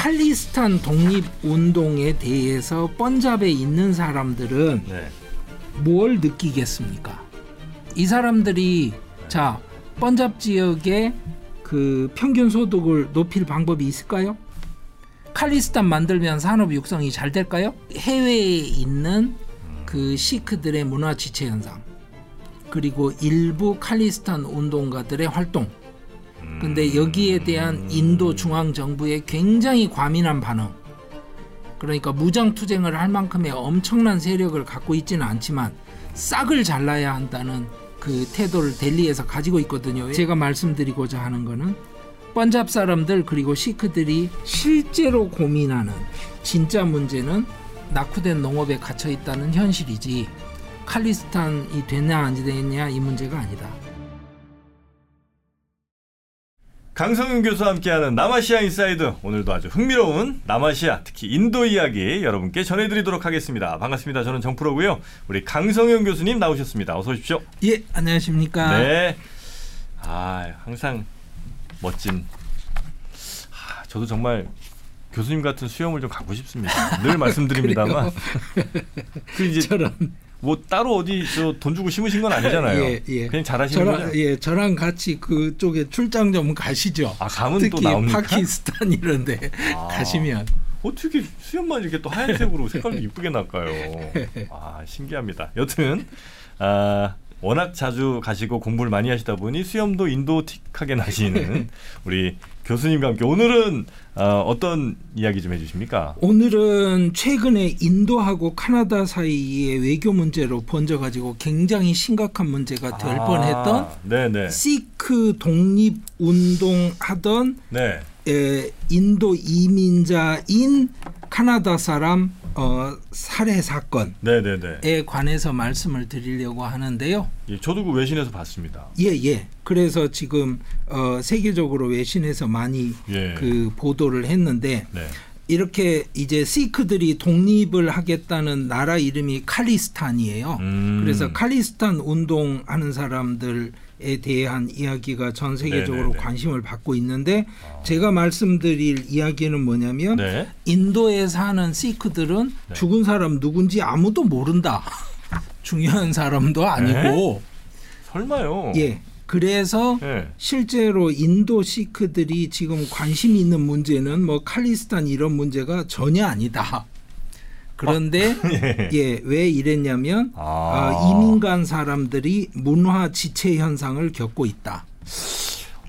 칼리스탄 독립 운동에 대해서 번잡에 있는 사람들은 네. 뭘 느끼겠습니까? 이 사람들이 자 번잡 지역의 그 평균 소득을 높일 방법이 있을까요? 칼리스탄 만들면 산업 육성이 잘 될까요? 해외에 있는 그 시크들의 문화 지체 현상 그리고 일부 칼리스탄 운동가들의 활동 근데 여기에 대한 인도 중앙 정부의 굉장히 과민한 반응 그러니까 무장 투쟁을 할 만큼의 엄청난 세력을 갖고 있지는 않지만 싹을 잘라야 한다는 그 태도를 델리에서 가지고 있거든요. 제가 말씀드리고자 하는 거는 번잡 사람들 그리고 시크들이 실제로 고민하는 진짜 문제는 낙후된 농업에 갇혀 있다는 현실이지 칼리스탄이 됐냐 안 됐냐 이 문제가 아니다. 강성용 교수와 함께하는 남아시아 인사이드 오늘도 아주 흥미로운 남아시아 특히 인도 이야기 여러분께 전해드리도록 하겠습니다. 반갑습니다. 저는 정프로고요. 우리 강성용 교수님 나오셨습니다. 어서 오십시오. 예, 안녕하십니까? 네. 아 항상 멋진. 아, 저도 정말 교수님 같은 수염을 좀 갖고 싶습니다. 늘 말씀드립니다만. 그 이제 저런 뭐 따로 어디 저 돈 주고 심으신 건 아니잖아요. 예, 예. 그냥 자라시는 저랑 거죠. 예, 저랑 같이 그쪽에 출장 좀 가시죠. 아또 특히 나옵니까? 파키스탄 이런데 아. 가시면 어떻게 수염만 이렇게 또 하얀색으로 색깔도 이쁘게 날까요? 아 신기합니다. 여튼 아, 워낙 자주 가시고 공부를 많이 하시다 보니 수염도 인도틱하게 나시는 우리 교수님과 함께 오늘은 어, 어떤 이야기 좀 해주십니까? 오늘은 최근에 인도하고 카나다 사이의 외교 문제로 번져가지고 굉장히 심각한 문제가 될 아, 뻔했던 네네 시크 독립 운동 하던 네. 에, 인도 이민자인 카나다 사람 어, 살해 사건에 네네네. 관해서 말씀을 드리려고 하는데요. 예, 저도 그 외신에서 봤습니다. 예, 예. 그래서 지금 어, 세계적으로 외신에서 많이 예. 그 보도를 했는데 네. 이렇게 이제 시크들이 독립을 하겠다는 나라 이름이 칼리스탄이에요. 음. 그래서 칼리스탄 운동하는 사람들에 대한 이야기가 전 세계적으로 네네네. 관심을 받고 있는데 제가 말씀드릴 이야기는 뭐냐면 네. 인도에 사는 시크들은 네. 죽은 사람 누군지 아무도 모른다. 중요한 사람도 아니고 설마요. 예. 그래서 예. 실제로 인도 시크들이 지금 관심 있는 문제는 뭐 칼리스탄 이런 문제가 전혀 아니다. 그런데 예. 예, 왜 이랬냐면 아. 어, 이민 간 사람들이 문화 지체 현상을 겪고 있다.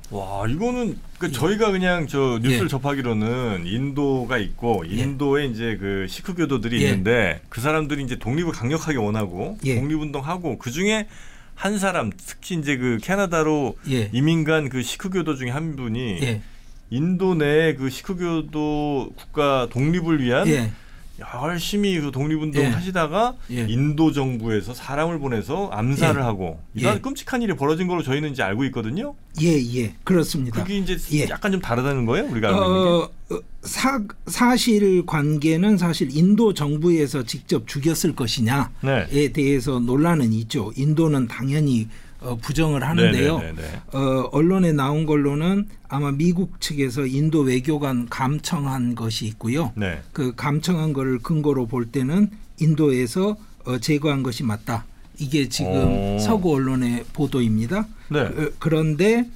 와 이거는 그 저희가 그냥 저 뉴스를 예. 접하기로는 인도가 있고 인도에 이제 그 시크 교도들이 예. 있는데 그 사람들이 이제 독립을 강력하게 원하고 예. 독립운동하고 그 중에 한 사람 특히 이제 그 캐나다로 예. 이민 간 그 시크 교도 중에 한 분이 예. 인도 내 그 시크 교도 국가 독립을 위한 예. 열심히 그 독립운동 예. 하시다가 예. 인도 정부에서 사람을 보내서 암살을 예. 하고 이런 예. 끔찍한 일이 벌어진 걸로 저희는 이제 알고 있거든요. 예, 예. 그렇습니다. 그게 이제 예. 약간 좀 다르다는 거예요, 우리가 알고 있는 게. 어, 어, 사, 사실 관계는 사실 인도 정부에서 직접 죽였을 것이냐에 네. 대해서 논란은 있죠. 인도는 당연히 어, 부정을 하는데요. 네네네네. 어, 언론에 나온 걸로는 아마 미국 측에서 인도 외교관 감청한 것이 있고요. 네. 그 감청한 거를 근거로 볼 때는 인도에서 어, 제거한 것이 맞다. 이게 지금 오. 서구 언론의 보도입니다. 네. 어, 그런데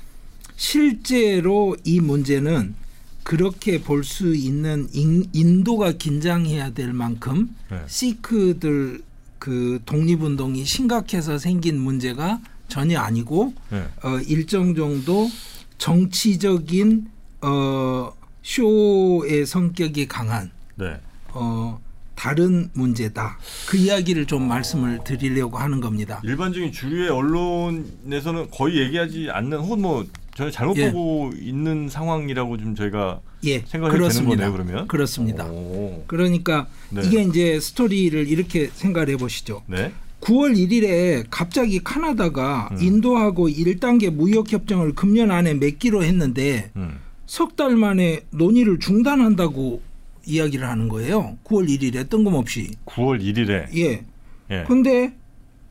실제로 이 문제는 그렇게 볼 수 있는 인, 인도가 긴장해야 될 만큼 네. 시크들 그 독립운동이 심각해서 생긴 문제가 전혀 아니고 네. 어, 일정 정도 정치적인 어, 쇼의 성격이 강한 네. 어, 다른 문제다. 그 이야기를 좀 말씀을 드리려고 하는 겁니다. 일반적인 주류의 언론에서는 거의 얘기하지 않는 혹은 뭐 전혀 잘못 예. 보고 있는 상황이라고 좀 저희가 예, 생각해도 그렇습니다. 되는 거네요, 그러면. 그렇습니다. 오. 그러니까 네. 이게 이제 스토리를 이렇게 생각을 해보시죠. 네. 9월 1일에 갑자기 카나다가 음. 인도하고 1단계 무역 협정을 금년 안에 맺기로 했는데 음. 석달 만에 논의를 중단한다고 이야기를 하는 거예요. 9월 1일에 뜬금없이. 9월 1일에. 예. 예. 근데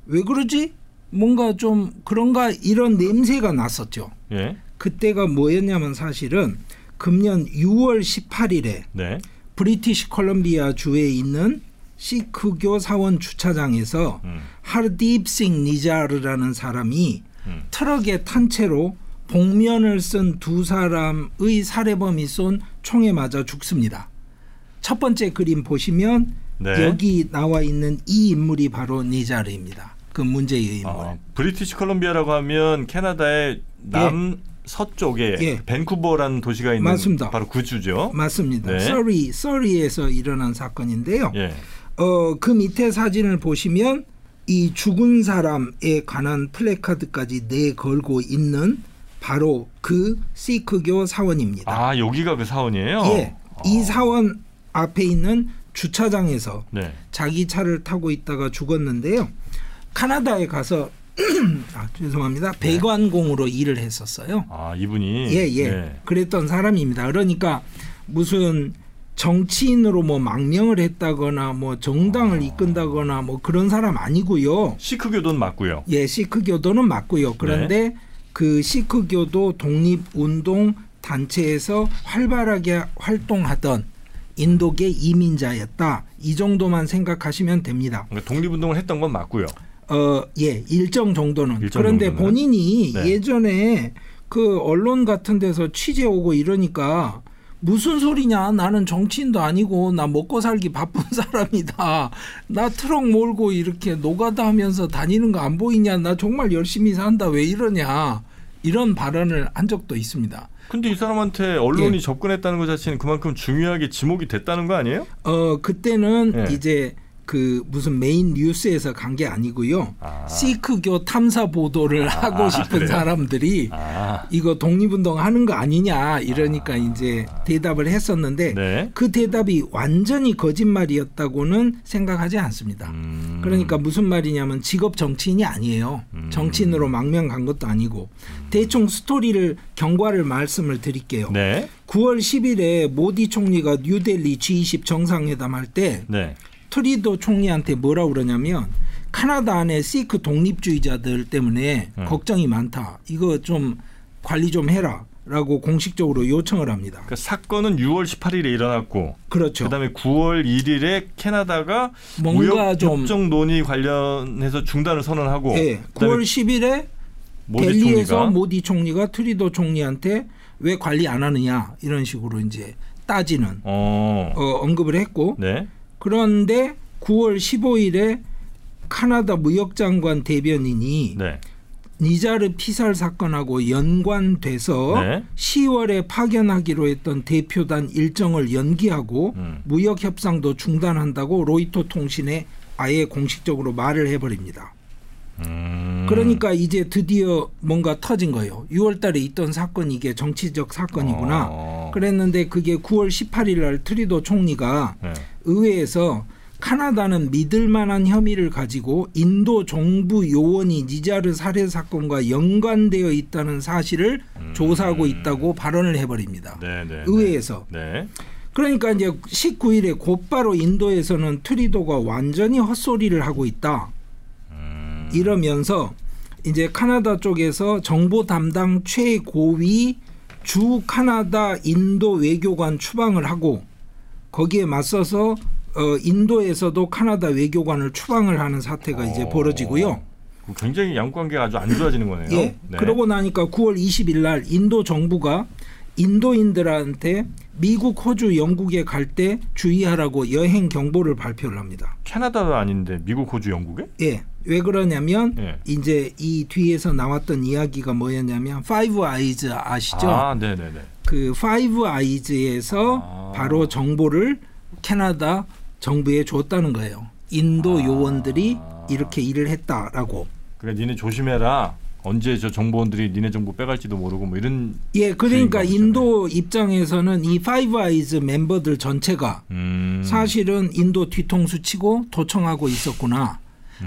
왜 그러지? 뭔가 좀 그런가 이런 냄새가 났었죠. 예. 그때가 뭐였냐면 사실은 금년 6월 18일에 네. 브리티시 컬럼비아 주에 있는 시크교 사원 주차장에서 음. 하르딥 싱 니자르라는 사람이 음. 트럭에 탄 채로 복면을 쓴 두 사람의 살해범이 쏜 총에 맞아 죽습니다. 첫 번째 그림 보시면 네. 여기 나와 있는 이 인물이 바로 니자르입니다. 그 문제의 인물. 아, 브리티시 콜롬비아라고 하면 캐나다의 남 서쪽에 예. 밴쿠버라는 도시가 있는 맞습니다. 바로 그 주죠. 맞습니다. 네. 서리 서리에서 일어난 사건인데요. 예. 어, 그 밑에 사진을 보시면 이 죽은 사람에 관한 플래카드까지 내걸고 있는 바로 그 시크교 사원입니다. 아 여기가 그 사원이에요. 예, 이 사원 앞에 있는 주차장에서 네. 자기 차를 타고 있다가 죽었는데요. 카나다에 가서 아, 죄송합니다. 배관공으로 일을 했었어요. 아 이분이 예, 예. 네. 그랬던 사람입니다. 그러니까 무슨 정치인으로 뭐 망명을 했다거나 뭐 정당을 이끈다거나 뭐 그런 사람 아니고요. 시크교도는 맞고요. 예, 시크교도는 맞고요. 그런데 네. 그 시크교도 독립운동 단체에서 활발하게 활동하던 인도계 이민자였다. 이 정도만 생각하시면 됩니다. 그러니까 독립운동을 했던 건 맞고요. 어, 예, 일정 정도는. 일정 그런데 정도는? 본인이 네. 예전에 그 언론 같은 데서 취재 오고 이러니까 무슨 소리냐? 나는 정치인도 아니고 나 먹고 살기 바쁜 사람이다. 나 트럭 몰고 이렇게 노가다 하면서 다니는 거 안 보이냐? 나 정말 열심히 산다. 왜 이러냐? 이런 발언을 한 적도 있습니다. 근데 이 사람한테 언론이 예. 접근했다는 것 자체는 그만큼 중요하게 지목이 됐다는 거 아니에요? 어, 그때는 네. 이제 그 무슨 메인 뉴스에서 간 게 아니고요. 아. 시크교 탐사 보도를 하고 싶은 그래요? 사람들이 아, 이거 독립운동 하는 거 아니냐 이러니까 이제 대답을 했었는데 네. 그 대답이 완전히 거짓말이었다고는 생각하지 않습니다. 음. 그러니까 무슨 말이냐면 직업 정치인이 아니에요. 음. 정치인으로 망명 간 것도 아니고 대충 스토리를 경과를 말씀을 드릴게요. 네, 9월 10일에 모디 총리가 뉴델리 G20 정상회담 할때 네, 트뤼도 총리한테 뭐라 그러냐면 카나다 안에 시크 독립주의자들 때문에 음. 걱정이 많다. 이거 좀 관리 좀 해라 라고 공식적으로 요청을 합니다. 그 사건은 6월 18일에 일어났고 그렇죠. 그다음에 9월 1일에 캐나다가 뭔가 협정 논의 관련해서 중단을 선언하고 예, 그다음에 9월 10일에 모디 델리에서 총리가 모디 총리가 트리도 총리한테 왜 관리 안 하느냐 이런 식으로 이제 따지는 어, 어, 언급을 했고 네, 그런데 9월 15일에 카나다 무역장관 대변인이 네, 니자르 피살 사건하고 연관돼서 네. 10월에 파견하기로 했던 대표단 일정을 연기하고 음. 무역 협상도 중단한다고 로이터 통신에 아예 공식적으로 말을 해버립니다. 음. 그러니까 이제 드디어 뭔가 터진 거예요. 6월 달에 있던 사건이 이게 정치적 사건이구나. 어. 그랬는데 그게 9월 18일 날 트리도 총리가 네. 의회에서 카나다는 믿을 만한 혐의를 가지고 인도 정부 요원이 니자르 살해 사건과 연관되어 있다는 사실을 조사하고 있다고 발언을 해버립니다. 음. 네, 네, 의회에서. 네, 그러니까 이제 19일에 곧바로 인도에서는 트리도가 완전히 헛소리를 하고 있다. 음. 이러면서 이제 카나다 쪽에서 정보 담당 최고위 주 카나다 인도 외교관 추방을 하고 거기에 맞서서 어, 인도에서도 카나다 외교관을 추방을 하는 사태가 이제 어. 벌어지고요. 그 굉장히 양국 관계가 아주 안 좋아지는 거네요. 예. 네. 그러고 나니까 9월 20일 날 인도 정부가 인도인들한테 미국, 호주, 영국에 갈 때 주의하라고 여행 경보를 발표를 합니다. 캐나다도 아닌데 미국, 호주, 영국에? 예. 왜 그러냐면 예. 이제 이 뒤에서 나왔던 이야기가 뭐였냐면 파이브 아이즈 아시죠? 아, 네, 네, 네. 그 파이브 아이즈에서 아. 바로 정보를 캐나다 정부에 줬다는 거예요. 인도 아. 요원들이 이렇게 일을 했다라고. 그래 니네 조심해라. 언제 저 정보원들이 니네 정보 빼갈지도 모르고 뭐 이런 예, 그러니까. 인도 입장에서는 이 파이브 아이즈 멤버들 전체가 음. 사실은 인도 뒤통수 치고 도청하고 있었구나.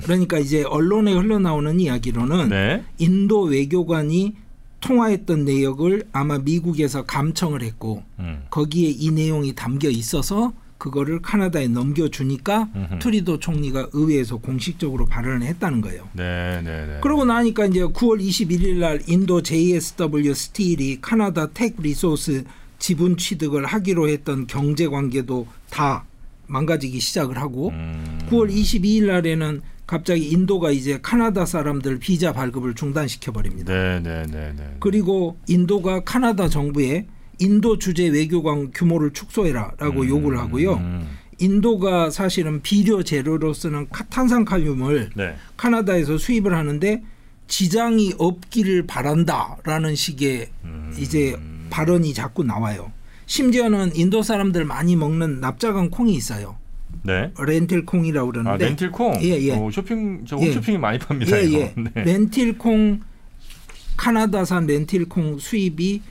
그러니까 이제 언론에 흘러나오는 이야기로는 네. 인도 외교관이 통화했던 내역을 아마 미국에서 감청을 했고 음. 거기에 이 내용이 담겨 있어서 그거를 카나다에 넘겨주니까 음흠. 트뤼도 총리가 의회에서 공식적으로 발언을 했다는 거예요. 네, 네, 네. 그러고 나니까 이제 9월 21일 날 인도 JSW 스틸이 카나다 텍 리소스 지분 취득을 하기로 했던 경제 관계도 다 망가지기 시작을 하고 음. 9월 22일 날에는 갑자기 인도가 이제 카나다 사람들 비자 발급을 중단시켜 버립니다. 네, 네, 네, 네. 그리고 인도가 카나다 정부에 인도 주재 외교관 규모를 축소해라라고 음, 요구를 하고요. 음. 인도가 사실은 비료 재료로 쓰는 카- 탄산칼륨을 네. 카나다에서 수입을 하는데 지장이 없기를 바란다라는 식의 음. 이제 발언이 자꾸 나와요. 심지어는 인도 사람들 많이 먹는 납작한 콩이 있어요. 네. 렌틸 콩이라고 아, 그러는데 렌틸 콩. 예, 예. 어, 쇼핑 저 예. 홈쇼핑이 많이 팝니다. 예. 예. 네. 렌틸 콩 카나다산 렌틸 콩 수입이 이- 이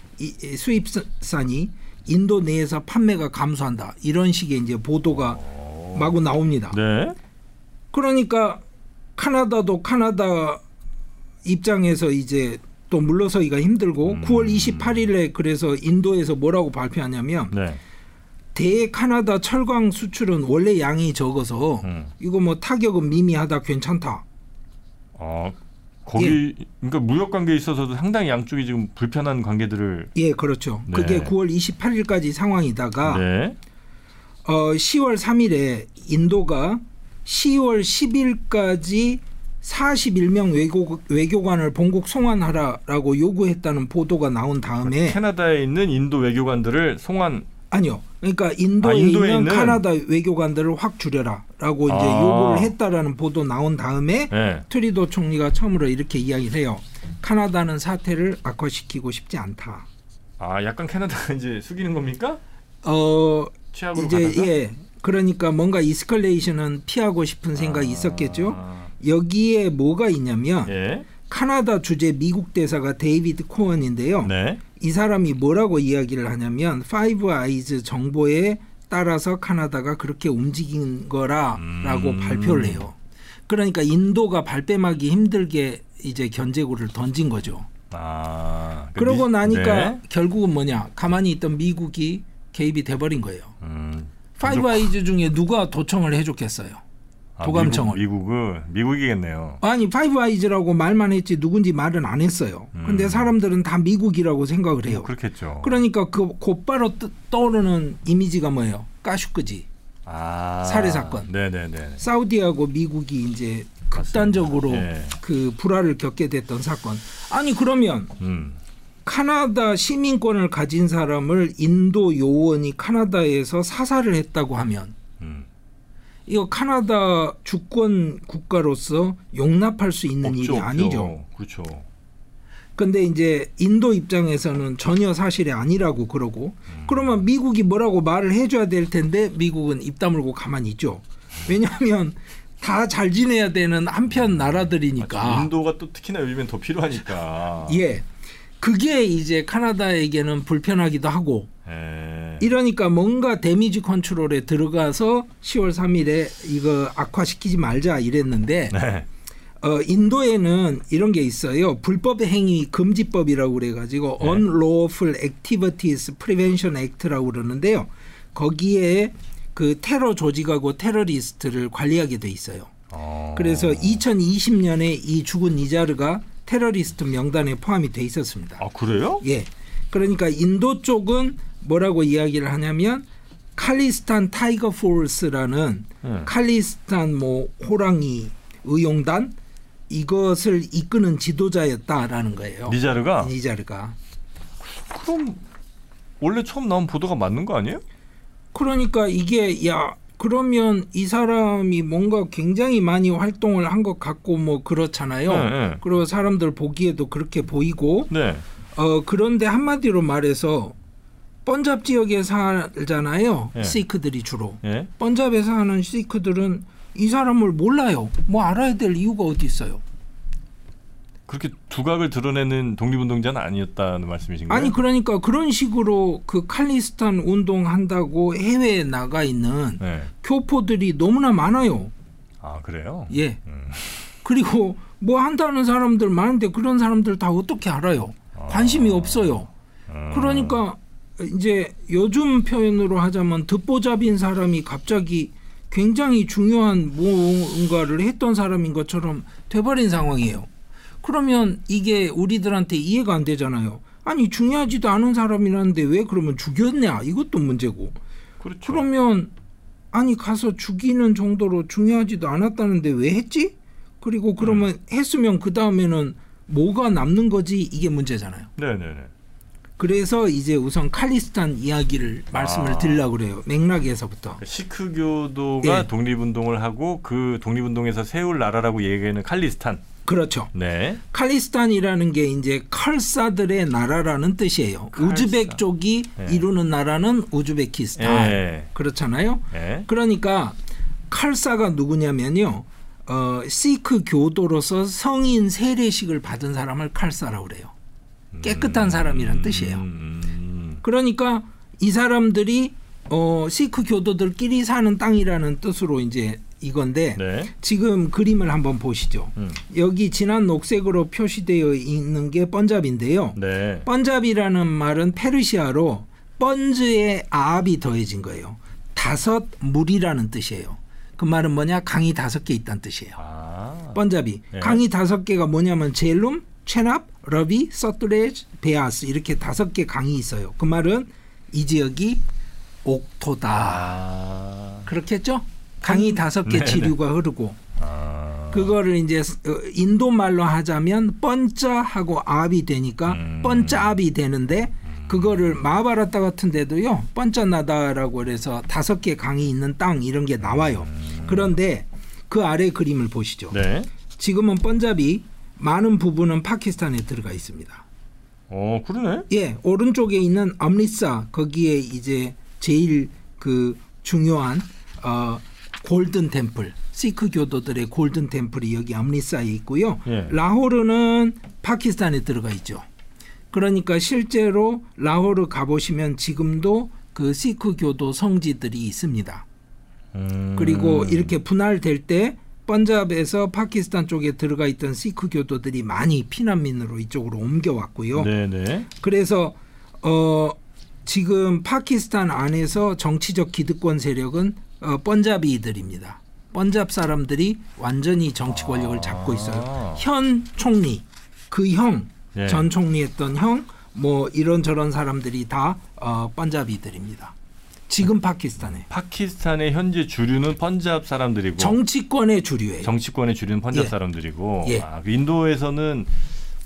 수입산이 인도 내에서 판매가 감소한다. 이런 식의 이제 보도가 어. 마구 나옵니다. 네. 그러니까 카나다도 카나다 입장에서 이제 또 물러서기가 힘들고 음. 9월 28일에 그래서 인도에서 뭐라고 발표하냐면 네. 대 카나다 철강 수출은 원래 양이 적어서 음. 이거 뭐 타격은 미미하다 괜찮다. 어, 거기 그러니까 무역 관계에 있어서도 상당히 양쪽이 지금 불편한 관계들을 예, 그렇죠. 네. 그게 9월 28일까지 상황이다가 네. 어 10월 3일에 인도가 10월 10일까지 41명 외교, 외교관을 본국 송환하라라고 요구했다는 보도가 나온 다음에 캐나다에 있는 인도 외교관들을 송환 아니요. 그러니까 인도에, 아, 인도에 있는, 있는? 카나다 외교관들을 확 줄여라라고 이제 아. 요구를 했다라는 보도 나온 다음에 네. 트리도 총리가 처음으로 이렇게 이야기를 해요. 카나다는 사태를 악화시키고 싶지 않다. 아, 약간 캐나다가 이제 숙이는 겁니까? 어 최악으로 이제 가다가? 예 그러니까 뭔가 escalation은 피하고 싶은 생각이 있었겠죠. 아, 여기에 뭐가 있냐면 예. 카나다 주재 미국 대사가 데이비드 코언인데요. 네. 이 사람이 뭐라고 이야기를 하냐면 파이브 아이즈 정보에 따라서 카나다가 그렇게 움직인 거라라고 음. 발표를 해요. 그러니까 인도가 발뺌하기 힘들게 이제 견제구를 던진 거죠. 아. 그 그러고 미- 나니까 네. 결국은 뭐냐? 가만히 있던 미국이 개입이 돼버린 거예요. 음. 파이브 아이즈 중에 누가 도청을 해줬겠어요? 아, 도감청을. 미국, 미국은 미국이겠네요. 아니 파이브 아이즈라고 말만 했지 누군지 말은 안 했어요. 근데 음. 사람들은 다 미국이라고 생각을 해요. 뭐 그렇겠죠. 그러니까 그 곧바로 뜨- 떠오르는 이미지가 뭐예요? 카슈끄지. 아. 살해 사건. 네, 네, 네. 사우디하고 미국이 이제 극단적으로 예. 그 불화를 겪게 됐던 사건. 아니 그러면 음. 카나다 시민권을 가진 사람을 인도 요원이 카나다에서 사살을 했다고 하면 음. 이거 카나다 주권 국가로서 용납할 수 있는 없죠, 일이. 아니죠. 그렇죠. 근데 이제 인도 입장에서는 전혀 사실이 아니라고 그러고 그러면 미국이 뭐라고 말을 해줘야 될 텐데 미국은 입 다물고 가만히 있죠. 왜냐하면 다 잘 지내야 되는 한편 나라들이니까. 인도가 또 특히나 요즘엔 더 필요하니까. 예. 그게 이제 카나다에게는 불편하기도 하고 예. 이러니까 뭔가 데미지 컨트롤에 들어가서 10월 3일에 이거 악화시키지 말자 이랬는데 네. 어, 인도에는 이런 게 있어요. 불법 행위 금지법이라고 그래가지고 네. Unlawful Activities Prevention Act라고 그러는데요. 거기에 그 테러 조직하고 테러리스트를 관리하게 돼 있어요. 어. 그래서 2020년에 이 죽은 니자르가 테러리스트 명단에 포함이 돼 있었습니다. 아 그래요? 예. 그러니까 인도 쪽은 뭐라고 이야기를 하냐면 칼리스탄 타이거 포스라는 네. 칼리스탄 뭐 호랑이 의용단 이것을 이끄는 지도자였다라는 거예요. 니자르가 니자르가. 그럼 원래 처음 나온 보도가 맞는 거 아니에요? 그러니까 이게 야 그러면 이 사람이 뭔가 굉장히 많이 활동을 한 것 같고 뭐 그렇잖아요. 네, 네. 그리고 사람들 보기에도 그렇게 보이고 네. 어 그런데 한마디로 말해서 번잡 지역에 살잖아요. 예. 시크들이 주로. 예. 번잡에 사는 시크들은 이 사람을 몰라요. 뭐 알아야 될 이유가 어디 있어요? 그렇게 두각을 드러내는 독립운동자는 아니었다는 말씀이신가요? 아니 그러니까 그런 식으로 그 칼리스탄 운동한다고 해외에 나가 있는 네. 교포들이 너무나 많아요. 아 그래요? 예. 음. 그리고 뭐 한다는 사람들 많은데 그런 사람들 다 어떻게 알아요? 관심이 없어요. 음. 그러니까 이제 요즘 표현으로 하자면 듣보잡인 사람이 갑자기 굉장히 중요한 뭔가를 했던 사람인 것처럼 돼버린 상황이에요. 그러면 이게 우리들한테 이해가 안 되잖아요. 아니 중요하지도 않은 사람이라는데 왜 그러면 죽였냐 이것도 문제고 그렇죠. 그러면 아니 가서 죽이는 정도로 중요하지도 않았다는데 왜 했지? 그리고 그러면 음. 했으면 그 다음에는 뭐가 남는 거지 이게 문제잖아요. 네네네. 그래서 이제 우선 칼리스탄 이야기를 말씀을 아. 드리려고 그래요. 맥락에서부터. 시크교도가 예. 독립운동을 하고 그 독립운동에서 세울 나라라고 얘기하는 칼리스탄. 그렇죠. 네. 칼리스탄이라는 게 이제 칼사들의 나라라는 뜻이에요. 칼사. 우즈벡 족이 예. 이루는 나라는 우즈베키스탄. 예. 그렇잖아요. 예. 그러니까 칼사가 누구냐면요. 어, 시크 교도로서 성인 세례식을 받은 사람을 칼사라고 그래요. 깨끗한 사람이란 뜻이에요. 음, 그러니까 이 사람들이 어, 시크 교도들끼리 사는 땅이라는 뜻으로 이제 이건데 네. 지금 그림을 한번 보시죠. 음. 여기 진한 녹색으로 표시되어 있는 게 펀잡인데요. 네. 펀잡이라는 말은 페르시아어로 펀즈에 아압이 더해진 거예요. 다섯 물이라는 뜻이에요. 그 말은 뭐냐? 강이 다섯 개 있다는 뜻이에요. 아. 펀잡이 네. 강이 다섯 개가 뭐냐면 젤룸, 체납, 러비, 서뚜레즈, 베아스 이렇게 다섯 개 강이 있어요. 그 말은 이 지역이 옥토다. 아. 그렇겠죠? 강이 다섯 개 네네. 지류가 흐르고 아. 그거를 이제 어, 인도 말로 하자면 뻔짜하고 압이 되니까 음. 뻔짜압이 되는데 그거를 마하바라타 같은 데도요 뻔짜나다라고 그래서 다섯 개 강이 있는 땅 이런 게 나와요. 그런데 그 아래 그림을 보시죠. 네. 지금은 뻔잡이 많은 부분은 파키스탄에 들어가 있습니다. 어, 그러네. 예, 오른쪽에 있는 암리사 거기에 이제 제일 그 중요한 어 Golden Temple 시크 교도들의 Golden Temple이 여기 암리사에 있고요. 예. 라호르는 파키스탄에 들어가 있죠. 그러니까 실제로 라호르 가보시면 지금도 그 시크 교도 성지들이 있습니다. 음. 그리고 이렇게 분할될 때 펀잡에서 파키스탄 쪽에 들어가 있던 시크 교도들이 많이 피난민으로 이쪽으로 옮겨왔고요. 네, 네. 그래서 어 지금 파키스탄 안에서 정치적 기득권 세력은 어 번잡이들입니다. 번잡 사람들이 완전히 정치 권력을 잡고 있어요. 아. 현 총리, 그 형, 네. 전 총리 했던 형, 뭐 이런 저런 사람들이 다 어, 번잡이들입니다. 지금 파키스탄에 파키스탄의 현재 주류는 펀잡 사람들이고 정치권의 주류예요. 정치권의 주류는 펀잡 예. 사람들이고 예. 아, 그 인도에서는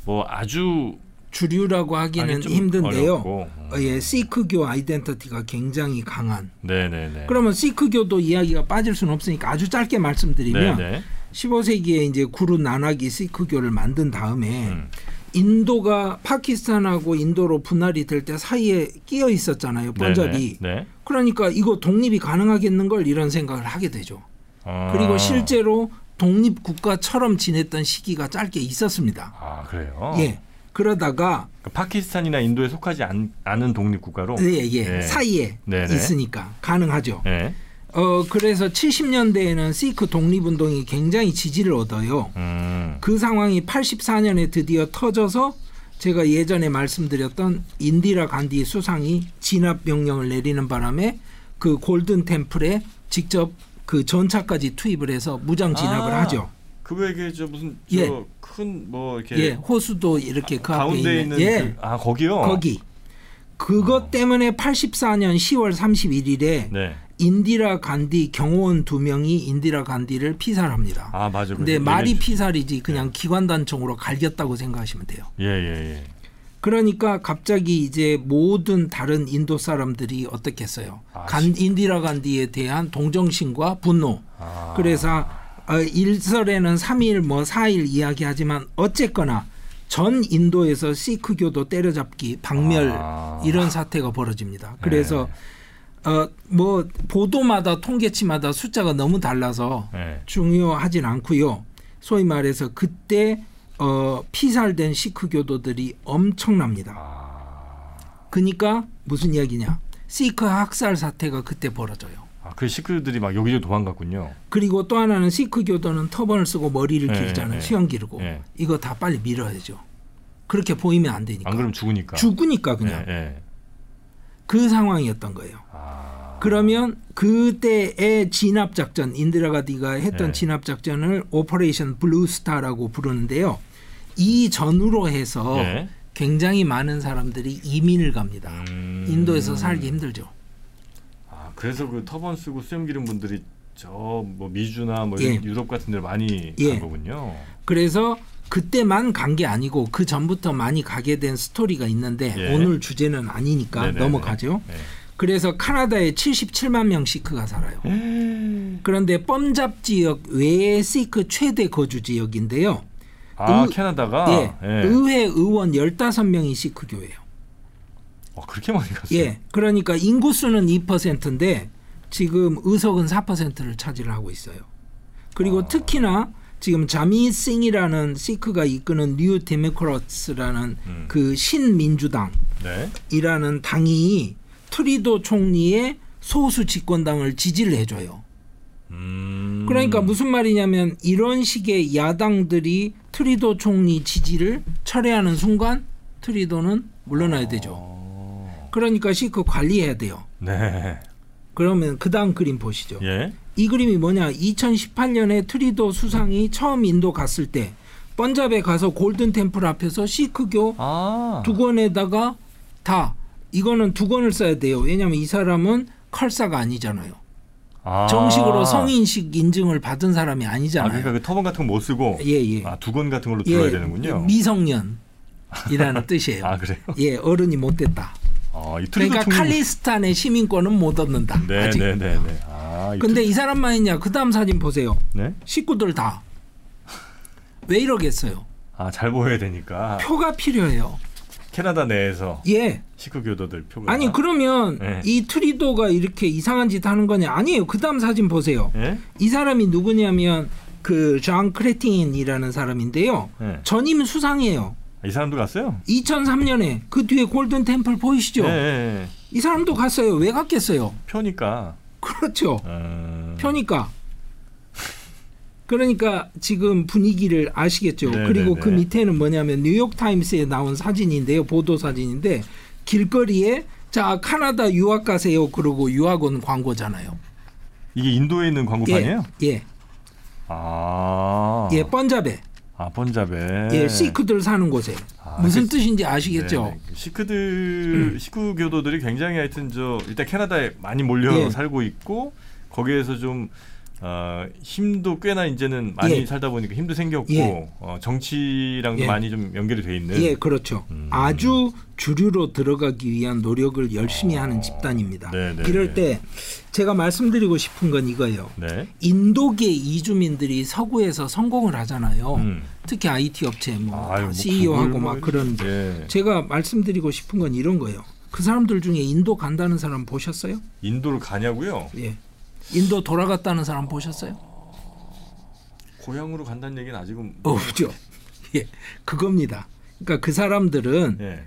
뭐 아주 주류라고 하기는 힘든데요. 음. 어, 예, 시크교 아이덴티티가 굉장히 강한. 네네네. 그러면 시크교도 이야기가 빠질 수는 없으니까 아주 짧게 말씀드리면 네네. 15세기에 이제 구루 나나기 시크교를 만든 다음에 음. 인도가 파키스탄하고 인도로 분할이 될 때 사이에 끼어 있었잖아요. 번잡이. 네. 그러니까 이거 독립이 가능하겠는 걸 이런 생각을 하게 되죠. 아. 그리고 실제로 독립 국가처럼 지냈던 시기가 짧게 있었습니다. 아 그래요. 예. 그러다가 그러니까 파키스탄이나 인도에 속하지 않, 않은 독립 국가로. 예, 예. 네. 사이에 네네. 있으니까 가능하죠. 네. 어 그래서 70년대에는 시크 독립운동이 굉장히 지지를 얻어요. 음. 그 상황이 84년에 드디어 터져서 제가 예전에 말씀드렸던 인디라 간디 수상이 진압 명령을 내리는 바람에 그 골든 템플에 직접 그 전차까지 투입을 해서 무장 진압을 아, 하죠. 그 외에 저 무슨 예. 저큰뭐 이렇게 예, 호수도 이렇게 그 앞에 가운데 있는, 있는 예, 그, 아 거기요. 거기. 그것 때문에 84년 10월 31일에 네. 인디라 간디 경호원 두 명이 인디라 간디를 피살합니다. 아 맞아. 근데 말이 피살이지 그냥 기관 단총으로 갈겼다고 생각하시면 돼요. 예 예, 예. 그러니까 갑자기 이제 모든 다른 인도 사람들이 어떻게 했어요? 아, 간, 인디라 간디에 대한 동정심과 분노. 아. 그래서 어, 일설에는 3일 뭐 4일 이야기하지만 어쨌거나 전 인도에서 시크교도 때려잡기, 박멸 아. 이런 사태가 벌어집니다. 그래서 어, 뭐 보도마다 통계치마다 숫자가 너무 달라서 네. 중요하진 않고요. 소위 말해서 그때 어, 피살된 시크 교도들이 엄청납니다. 아, 그러니까 무슨 이야기냐? 시크 학살 사태가 그때 벌어져요. 아, 그 시크들이 막 여기저기 도망갔군요. 그리고 또 하나는 시크 교도는 터번을 쓰고 머리를 네, 기르잖아요. 네. 수염 기르고 네. 이거 다 빨리 밀어야죠. 그렇게 보이면 안 되니까. 안 그러면 죽으니까. 죽으니까 그냥 예, 예. 그 상황이었던 거예요. 아. 그러면 그때의 진압 작전 인디라 간디가 했던 네. 진압 작전을 Operation Blue Star라고 부르는데요. 이 전후로 해서 예. 굉장히 많은 사람들이 이민을 갑니다. 음. 인도에서 살기 힘들죠. 아 그래서 그 터번 쓰고 수염 기른 분들이 저 뭐 미주나 뭐 예. 유럽 같은 데를 많이 예. 간 거군요. 그래서 그때만 간 게 아니고 그 전부터 많이 가게 된 스토리가 있는데 예. 오늘 주제는 아니니까 네네네. 넘어가죠. 네. 그래서 카나다에 77만 명 시크가 살아요. 그런데 뻔잡 지역 외에 시크 최대 거주 지역인데요. 아 의- 캐나다가 예, 예. 의회 의원 15명이 시크교예요. 어, 그렇게 많이 갔어요. 예. 그러니까 인구수는 2%인데 지금 의석은 4%를 차지하고 있어요. 그리고 아. 특히나 지금 자미 싱이라는 시크가 이끄는 New Democrats라는 음. 그 신민주당이라는 네. 당이 트뤼도 총리의 소수 집권당을 지지를 해줘요. 음. 그러니까 무슨 말이냐면 이런 식의 야당들이 트뤼도 총리 지지를 철회하는 순간 트뤼도는 물러나야 되죠. 어. 그러니까 시크 관리해야 돼요. 네. 그러면 그 다음 그림 보시죠. 예. 이 그림이 뭐냐? 2018년에 트뤼도 수상이 처음 인도 갔을 때 펀잡에 가서 Golden Temple 앞에서 시크교 아. 두건에다가 다 이거는 두건을 써야 돼요. 왜냐하면 이 사람은 칼사가 아니잖아요. 아. 정식으로 성인식 인증을 받은 사람이 아 아니잖아요. 그러니까 그 터번 같은 거 못 쓰고 예, 예. 아 두건 같은 걸로 들어야 되는군요. 미성년이라는 뜻이에요. 아 그래요? 예, 어른이 못 됐다. 아, 그러니까 총리- 칼리스탄의 시민권은 못 얻는다. 네, 아직. 네, 네, 네. 아, 이 근데 이 사람만 있냐? 그 다음 사진 보세요. 트- 네? 식구들 다. 왜 이러겠어요? 아, 잘 보여야 되니까. 표가 필요해요. 캐나다 내에서 예. 식구 교도들 표가 아니 그러면 네. 이 트리도가 이렇게 이상한 짓 하는 거냐? 아니에요. 그 다음 사진 보세요. 예? 이 사람이 누구냐면 그장 크레틴이라는 사람인데요. 예. 전임 수상이에요. 아, 이 사람도 갔어요? 2003년에 그 뒤에 골든 템플 보이시죠? 예. 이 사람도 갔어요. 왜 갔겠어요? 표니까. 그렇죠. 음... 표니까. 그러니까 지금 분위기를 아시겠죠. 네, 그리고 네, 그 네. 밑에는 뭐냐면 뉴욕 타임스에 나온 사진인데요. 보도 사진인데 길거리에 자 카나다 유학 가세요. 그러고 유학원 광고잖아요. 이게 인도에 있는 광고판이에요? 예, 예, 아. 예, 번잡에, 아, 번잡에. 예, 시크들 사는 곳에 아, 무슨 그- 뜻인지 아시겠죠? 네네. 시크들 식구 교도들이 굉장히 하여튼 저 일단 캐나다에 많이 몰려 예. 살고 있고 거기에서 좀 어, 힘도 꽤나 이제는 많이 예. 살다 보니까 힘도 생겼고 예. 어, 정치랑도 예. 많이 좀 연결이 돼 있는 예, 그렇죠. 음. 아주 주류로 들어가기 위한 노력을 열심히 하는 집단입니다. 아. 네, 네, 이럴 네. 때 제가 말씀드리고 싶은 건 이거예요. 네. 인도계 이주민들이 서구에서 성공을 하잖아요. 음. 특히 IT 업체 뭐 아유, 뭐 CEO하고 구글 막뭐 그런 예. 제가 말씀드리고 싶은 건 이런 거예요. 그 사람들 중에 인도 간다는 사람 보셨어요? 인도를 가냐고요? 예. 인도 돌아갔다는 사람 보셨어요? 고향으로 간다는 얘기는 아직은 뭐- 없죠. 예. 그겁니다. 그러니까 그 사람들은 예.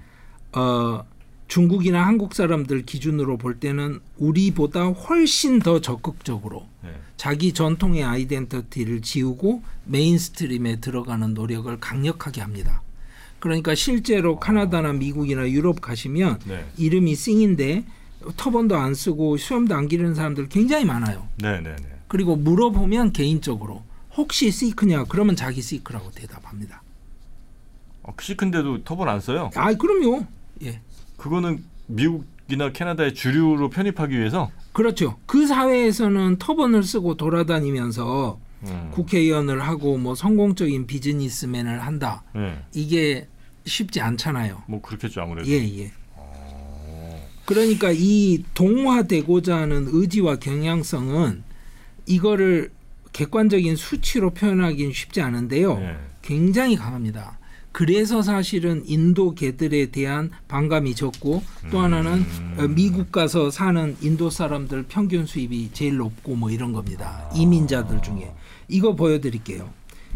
어, 중국이나 한국 사람들 기준으로 볼 때는 우리보다 훨씬 더 적극적으로 예. 자기 전통의 identity를 지우고 mainstream에 들어가는 노력을 강력하게 합니다. 그러니까 실제로 카나다나 미국이나 유럽 가시면 네. 이름이 싱인데 터번도 안 쓰고 수염도 안 기르는 사람들 굉장히 많아요. 네, 네, 네. 그리고 물어보면 개인적으로 혹시 시크냐 그러면 자기 시크라고 대답합니다. 어, 시큰데도 터번 안 써요? 아 그럼요. 예. 그거는 미국이나 캐나다의 주류로 편입하기 위해서 그렇죠. 그 사회에서는 터번을 쓰고 돌아다니면서 음. 국회의원을 하고 뭐 성공적인 비즈니스맨을 한다. 예. 이게 쉽지 않잖아요. 뭐 그렇겠죠 아무래도. 예, 예. 어. 그러니까 이 동화되고자 하는 의지와 경향성은 이거를 객관적인 수치로 표현하기는 쉽지 않은데요. 예. 굉장히 강합니다. 그래서 사실은 인도 개들에 대한 반감이 적고 또 하나는 음. 어, 미국 가서 사는 인도 사람들 평균 수입이 제일 높고 뭐 이런 겁니다. 이민자들 중에 이거 보여드릴게요.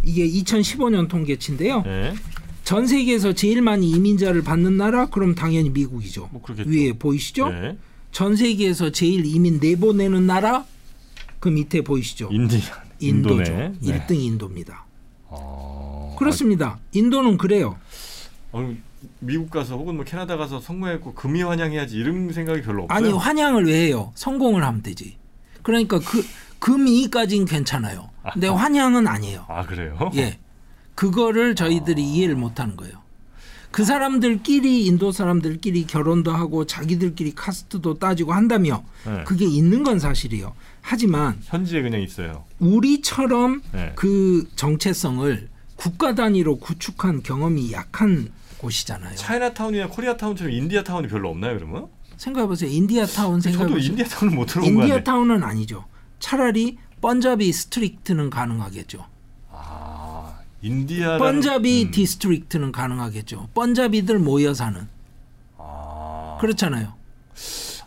이게 2015년 통계치인데요. 예. 전 세계에서 제일 많이 이민자를 받는 나라 그럼 당연히 미국이죠. 뭐. 위에 보이시죠? 예. 전 세계에서 제일 이민 내보내는 나라 그 밑에 보이시죠? 인디 인도죠. 네. 1등 인도입니다. 어. 그렇습니다. 인도는 그래요. 어, 미국 가서 혹은 뭐 캐나다 가서 성공했고 금이 환영해야지 이런 생각이 별로 없어요. 아니 환영을 왜 해요? 성공을 하면 되지. 그러니까 그 금이까지는 괜찮아요. 근데 환영은 아니에요. 아 그래요? 예, 그거를 저희들이 이해를 못하는 거예요. 그 사람들끼리 인도 사람들끼리 결혼도 하고 자기들끼리 카스트도 따지고 한다며 네. 그게 있는 건 사실이에요. 하지만 현지에 그냥 있어요. 우리처럼 네. 그 정체성을 국가 단위로 구축한 경험이 약한 곳이잖아요. 차이나타운이나 코리아타운처럼 India town이 별로 없나요, 그러면? 생각해보세요. India town 저도 생각해보세요. India town을 못 들어본 거 같네. India town은 아니죠. 차라리 Punjabi district는 가능하겠죠. 아, India Punjabi 음. district는 가능하겠죠. Punjabi들 모여 사는 아, 그렇잖아요.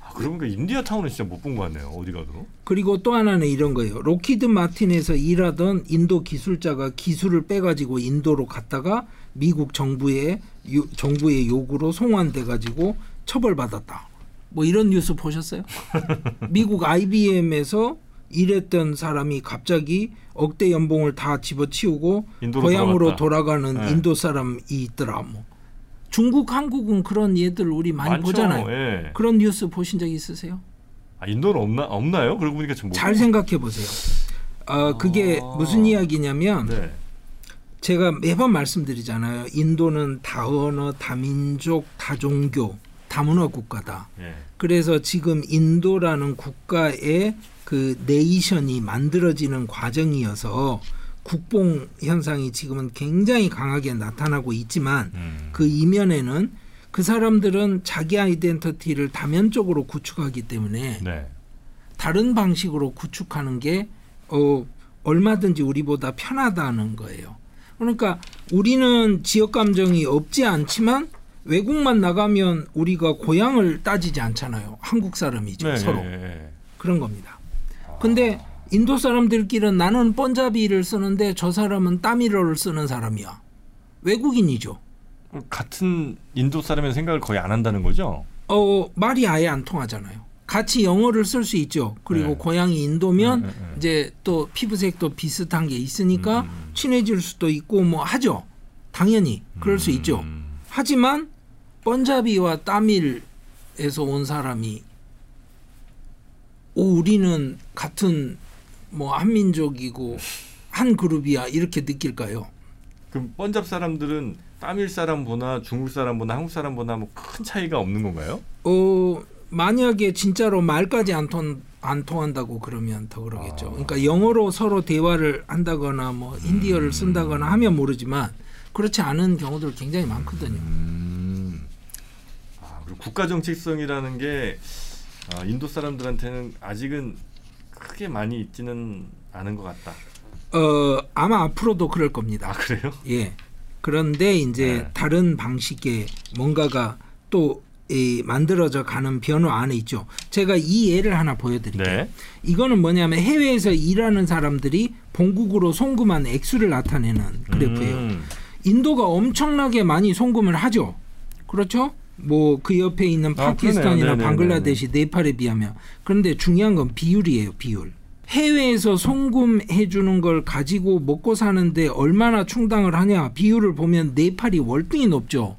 아, 그러니까 India town은 진짜 못본거 같네요. 어디 가도. 그리고 또 하나는 이런 거예요. 록히드 마틴에서 일하던 인도 기술자가 기술을 빼가지고 인도로 갔다가 미국 정부의 요- 정부의 요구로 송환돼 가지고 처벌받았다. 뭐 이런 뉴스 보셨어요? 미국 IBM에서 일했던 사람이 갑자기 억대 연봉을 다 집어치우고 고향으로 돌아갔다. 돌아가는 네. 인도 사람이 있더라. 뭐 중국, 한국은 그런 예들 우리 많이 많죠. 보잖아요. 예. 그런 뉴스 보신 적 있으세요? 아, 인도는 없나 없나요? 그러고 보니까 지금 못잘 본- 생각해 보세요. 어, 그게 아. 무슨 이야기냐면 네. 제가 매번 말씀드리잖아요. 인도는 다언어, 다민족, 다종교, 다문화 국가다. 예. 그래서 지금 인도라는 국가의 그 네이션이 만들어지는 과정이어서 국뽕 현상이 지금은 굉장히 강하게 나타나고 있지만 음. 그 이면에는 그 사람들은 자기 아이덴티티를 다면적으로 구축하기 때문에 네. 다른 방식으로 구축하는 게 어, 얼마든지 우리보다 편하다는 거예요. 그러니까 우리는 지역 감정이 없지 않지만 외국만 나가면 우리가 고향을 따지지 않잖아요. 한국 사람이죠 네, 서로 예, 예. 그런 겁니다. 근데 인도 사람들끼리는 나는 번자비를 쓰는데 저 사람은 따미러를 쓰는 사람이야. 외국인이죠. 그 같은 인도 사람의 생각을 거의 안 한다는 거죠? 어 말이 아예 안 통하잖아요. 같이 영어를 쓸 수 있죠. 그리고 네. 고향이 인도면 네, 네, 네. 이제 또 피부색도 비슷한 게 있으니까 음. 친해질 수도 있고 뭐 하죠. 당연히 그럴 수 있죠. 음. 하지만 번자비와 따밀에서 온 사람이 오 우리는 같은 뭐 한민족이고 한 그룹이야 이렇게 느낄까요? 그럼 번잡 사람들은 따밀 사람보다 중국 사람보다 한국 사람보다 뭐 큰 차이가 없는 건가요? 어 만약에 진짜로 말까지 안, 통, 안 통한다고 그러면 더 그러겠죠. 아. 그러니까 영어로 서로 대화를 한다거나 뭐 인디어를 쓴다거나 하면 모르지만 그렇지 않은 경우들 굉장히 많거든요. 음. 아, 그리고 국가 정체성이라는 게 아, 인도 사람들한테는 아직은 크게 많이 있지는 않은 것 같다. 어 아마 앞으로도 그럴 겁니다. 아 그래요? 예. 그런데 이제 네. 다른 방식의 뭔가가 또 이, 만들어져 가는 변화 안에 있죠. 제가 이 예를 하나 보여드릴게요. 네. 이거는 뭐냐면 해외에서 일하는 사람들이 본국으로 송금한 액수를 나타내는 그래프예요. 음. 인도가 엄청나게 많이 송금을 하죠. 그렇죠? 뭐 그 옆에 있는 아, 파키스탄이나 그러네요. 네네네네. 방글라데시, 네팔에 비하면 그런데 중요한 건 비율이에요. 비율. 해외에서 송금해 주는 걸 가지고 먹고 사는데 얼마나 충당을 하냐 비율을 보면 네팔이 월등히 높죠.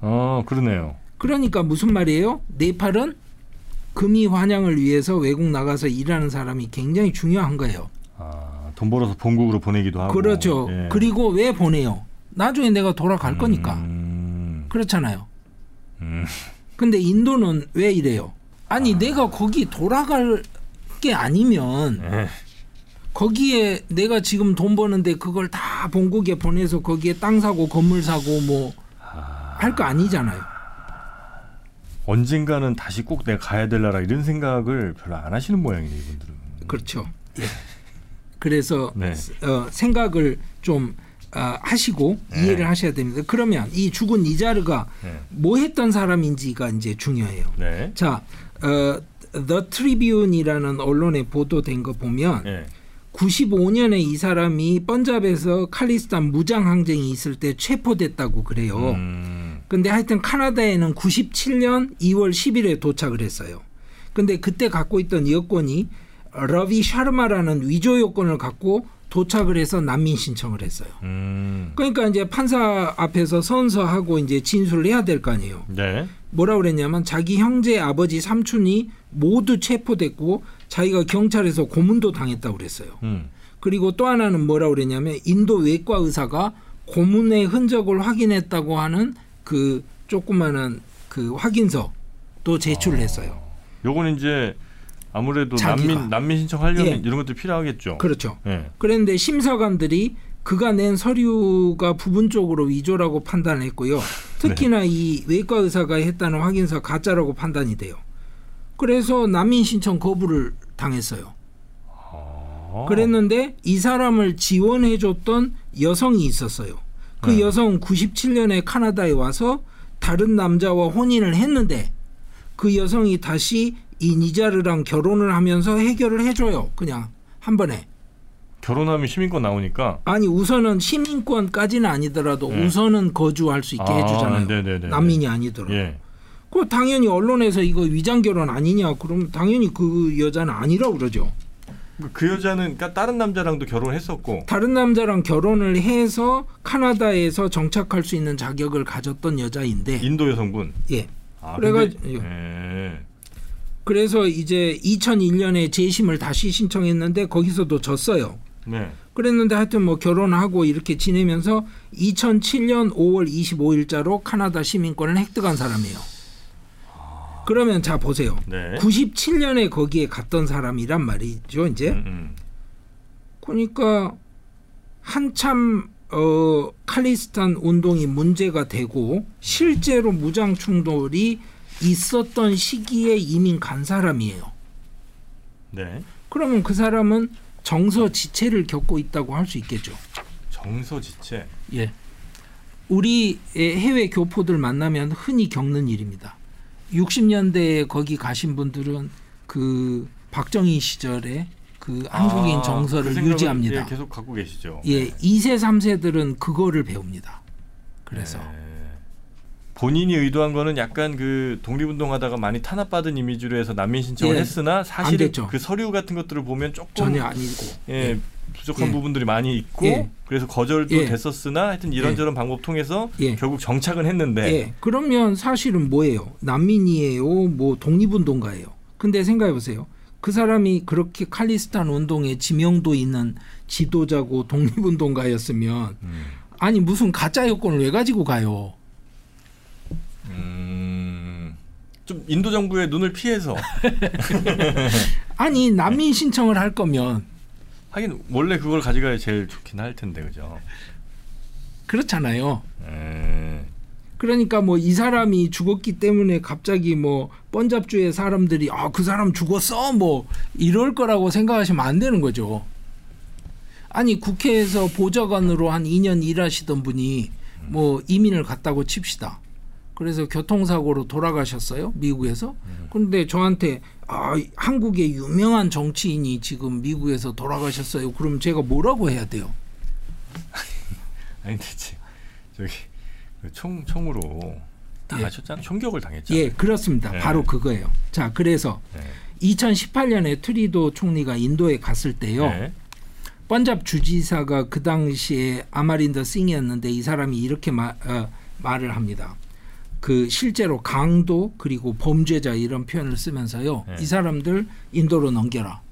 어 그러네요. 그러니까 무슨 말이에요? 네팔은 금이 환양을 위해서 외국 나가서 일하는 사람이 굉장히 중요한 거예요. 아, 돈 벌어서 본국으로 보내기도 하고. 그렇죠. 예. 그리고 왜 보내요? 나중에 내가 돌아갈 거니까. 음. 그렇잖아요. 음. 근데 인도는 왜 이래요? 아니 내가 거기 돌아갈 게 아니면 예. 거기에 내가 지금 돈 버는데 그걸 다 본국에 보내서 거기에 땅 사고 건물 사고 뭐 할거 아니잖아요. 언젠가는 다시 꼭 내가 가야 될 나라 이런 생각을 별로 안 하시는 모양이네 이분들은. 그렇죠. 예. 그래서 네. 어, 생각을 좀 아, 하시고 네. 이해를 하셔야 됩니다. 그러면 이 죽은 이자르가 네. 뭐 했던 사람인지가 이제 중요해요. 네. 자, 어, The Tribune이라는 언론에 보도된 거 보면 예. 95년에 이 사람이 번잡에서 칼리스탄 무장 항쟁이 있을 때 체포됐다고 그래요. 음. 근데 하여튼 카나다에는 97년 2월 10일에 도착을 했어요. 근데 그때 갖고 있던 여권이 러비 샤르마라는 위조 여권을 갖고 도착을 해서 난민 신청을 했어요. 음. 그러니까 이제 판사 앞에서 선서하고 이제 진술을 해야 될 거 아니에요. 네. 뭐라 그랬냐면 자기 형제, 아버지, 삼촌이 모두 체포됐고 자기가 경찰에서 고문도 당했다고 그랬어요. 음. 그리고 또 하나는 뭐라 그랬냐면 인도 외과 의사가 고문의 흔적을 확인했다고 하는 그 조그마한 그 확인서도 제출을 했어요. 요거는 이제 아무래도 자기가. 난민 난민 신청하려면 예. 이런 것들이 필요하겠죠. 그렇죠. 예. 그런데 심사관들이 그가 낸 서류가 부분적으로 위조라고 판단했고요. 특히나 이 외과 의사가 했다는 확인서 가짜라고 판단이 돼요. 그래서 난민 신청 거부를 당했어요. 아. 그랬는데 이 사람을 지원해줬던 여성이 있었어요. 그 네. 여성은 97년에 카나다에 와서 다른 남자와 혼인을 했는데 그 여성이 다시 이 니자르랑 결혼을 하면서 해결을 해줘요. 그냥 한 번에. 결혼하면 시민권 나오니까 아니 우선은 시민권까지는 아니더라도 네. 우선은 거주할 수 있게 아, 해주잖아요. 네네네네. 난민이 아니더라도. 예. 그 당연히 언론에서 이거 위장 결혼 아니냐? 그럼 당연히 그 여자는 아니라 고 그러죠. 그 여자는 그러니까 다른 남자랑도 결혼했었고 다른 남자랑 결혼을 해서 카나다에서 정착할 수 있는 자격을 가졌던 여자인데 인도 여성분. 예. 아, 그래가지고- 근데- 예. 그래서 이제 2001년에 재심을 다시 신청했는데 거기서도 졌어요. 네. 그랬는데 하여튼 뭐 결혼하고 이렇게 지내면서 2007년 5월 25일자로 카나다 시민권을 획득한 사람이에요. 그러면 자 보세요. 네. 97년에 거기에 갔던 사람이란 말이죠, 이제. 음, 음. 그러니까 한참 어 칼리스탄 운동이 문제가 되고 실제로 무장 충돌이 있었던 시기에 이민 간 사람이에요. 네. 그러면 그 사람은 정서 지체를 겪고 있다고 할 수 있겠죠. 정서 지체. 예. 우리 해외 교포들 만나면 흔히 겪는 일입니다. 60년대에 거기 가신 분들은 그 박정희 시절에 그 한국인 아, 정서를 그 유지합니다. 예, 계속 갖고 계시죠. 예, 2세, 3세들은 그거를 배웁니다. 그래서 네. 본인이 의도한 거는 약간 그 독립운동하다가 많이 탄압받은 이미지로 해서 난민 신청을 예, 했으나 됐죠. 그 서류 같은 것들을 보면 조금 전혀 아니고 예, 부족한 예. 부분들이 많이 있고 예. 그래서 거절도 예. 됐었으나 하여튼 이런저런 방법 통해서 예. 결국 정착은 했는데 예, 그러면 사실은 뭐예요? 난민이에요? 뭐 독립운동가예요? 근데 생각해 보세요. 그 사람이 그렇게 칼리스탄 운동에 지명도 있는 지도자고 독립운동가였으면 음, 아니 무슨 가짜 여권을 왜 가지고 가요? 음, 좀 인도 정부의 눈을 피해서 아니 난민 신청을 할 거면 하긴 원래 그걸 가져가야 제일 좋긴 할 텐데 그죠? 그렇잖아요. 예. 그러니까 뭐 이 사람이 죽었기 때문에 갑자기 뭐 번잡주의 사람들이 아 그 사람 죽었어 뭐 이럴 거라고 생각하시면 안 되는 거죠. 아니 국회에서 보좌관으로 한 2년 일하시던 분이 뭐 이민을 갔다고 칩시다. 그래서 교통사고로 돌아가셨어요 미국에서. 그런데 저한테 아 한국의 유명한 정치인이 지금 미국에서 돌아가셨어요. 그럼 제가 뭐라고 해야 돼요? 아니 대체 저기 그총 총으로 당하셨잖아. 총격을 당했잖아. 예, 그렇습니다. 네. 바로 그거예요. 자, 그래서 네. 2018년에 트리도 총리가 인도에 갔을 때요. 네. 번잡 주지사가 그 당시에 아마린더 싱이었는데 이 사람이 이렇게 마- 어, 말을 합니다. 그 실제로 강도 그리고 범죄자 이런 표현을 쓰면서요. 네. 이 사람들 인도로 넘겨라.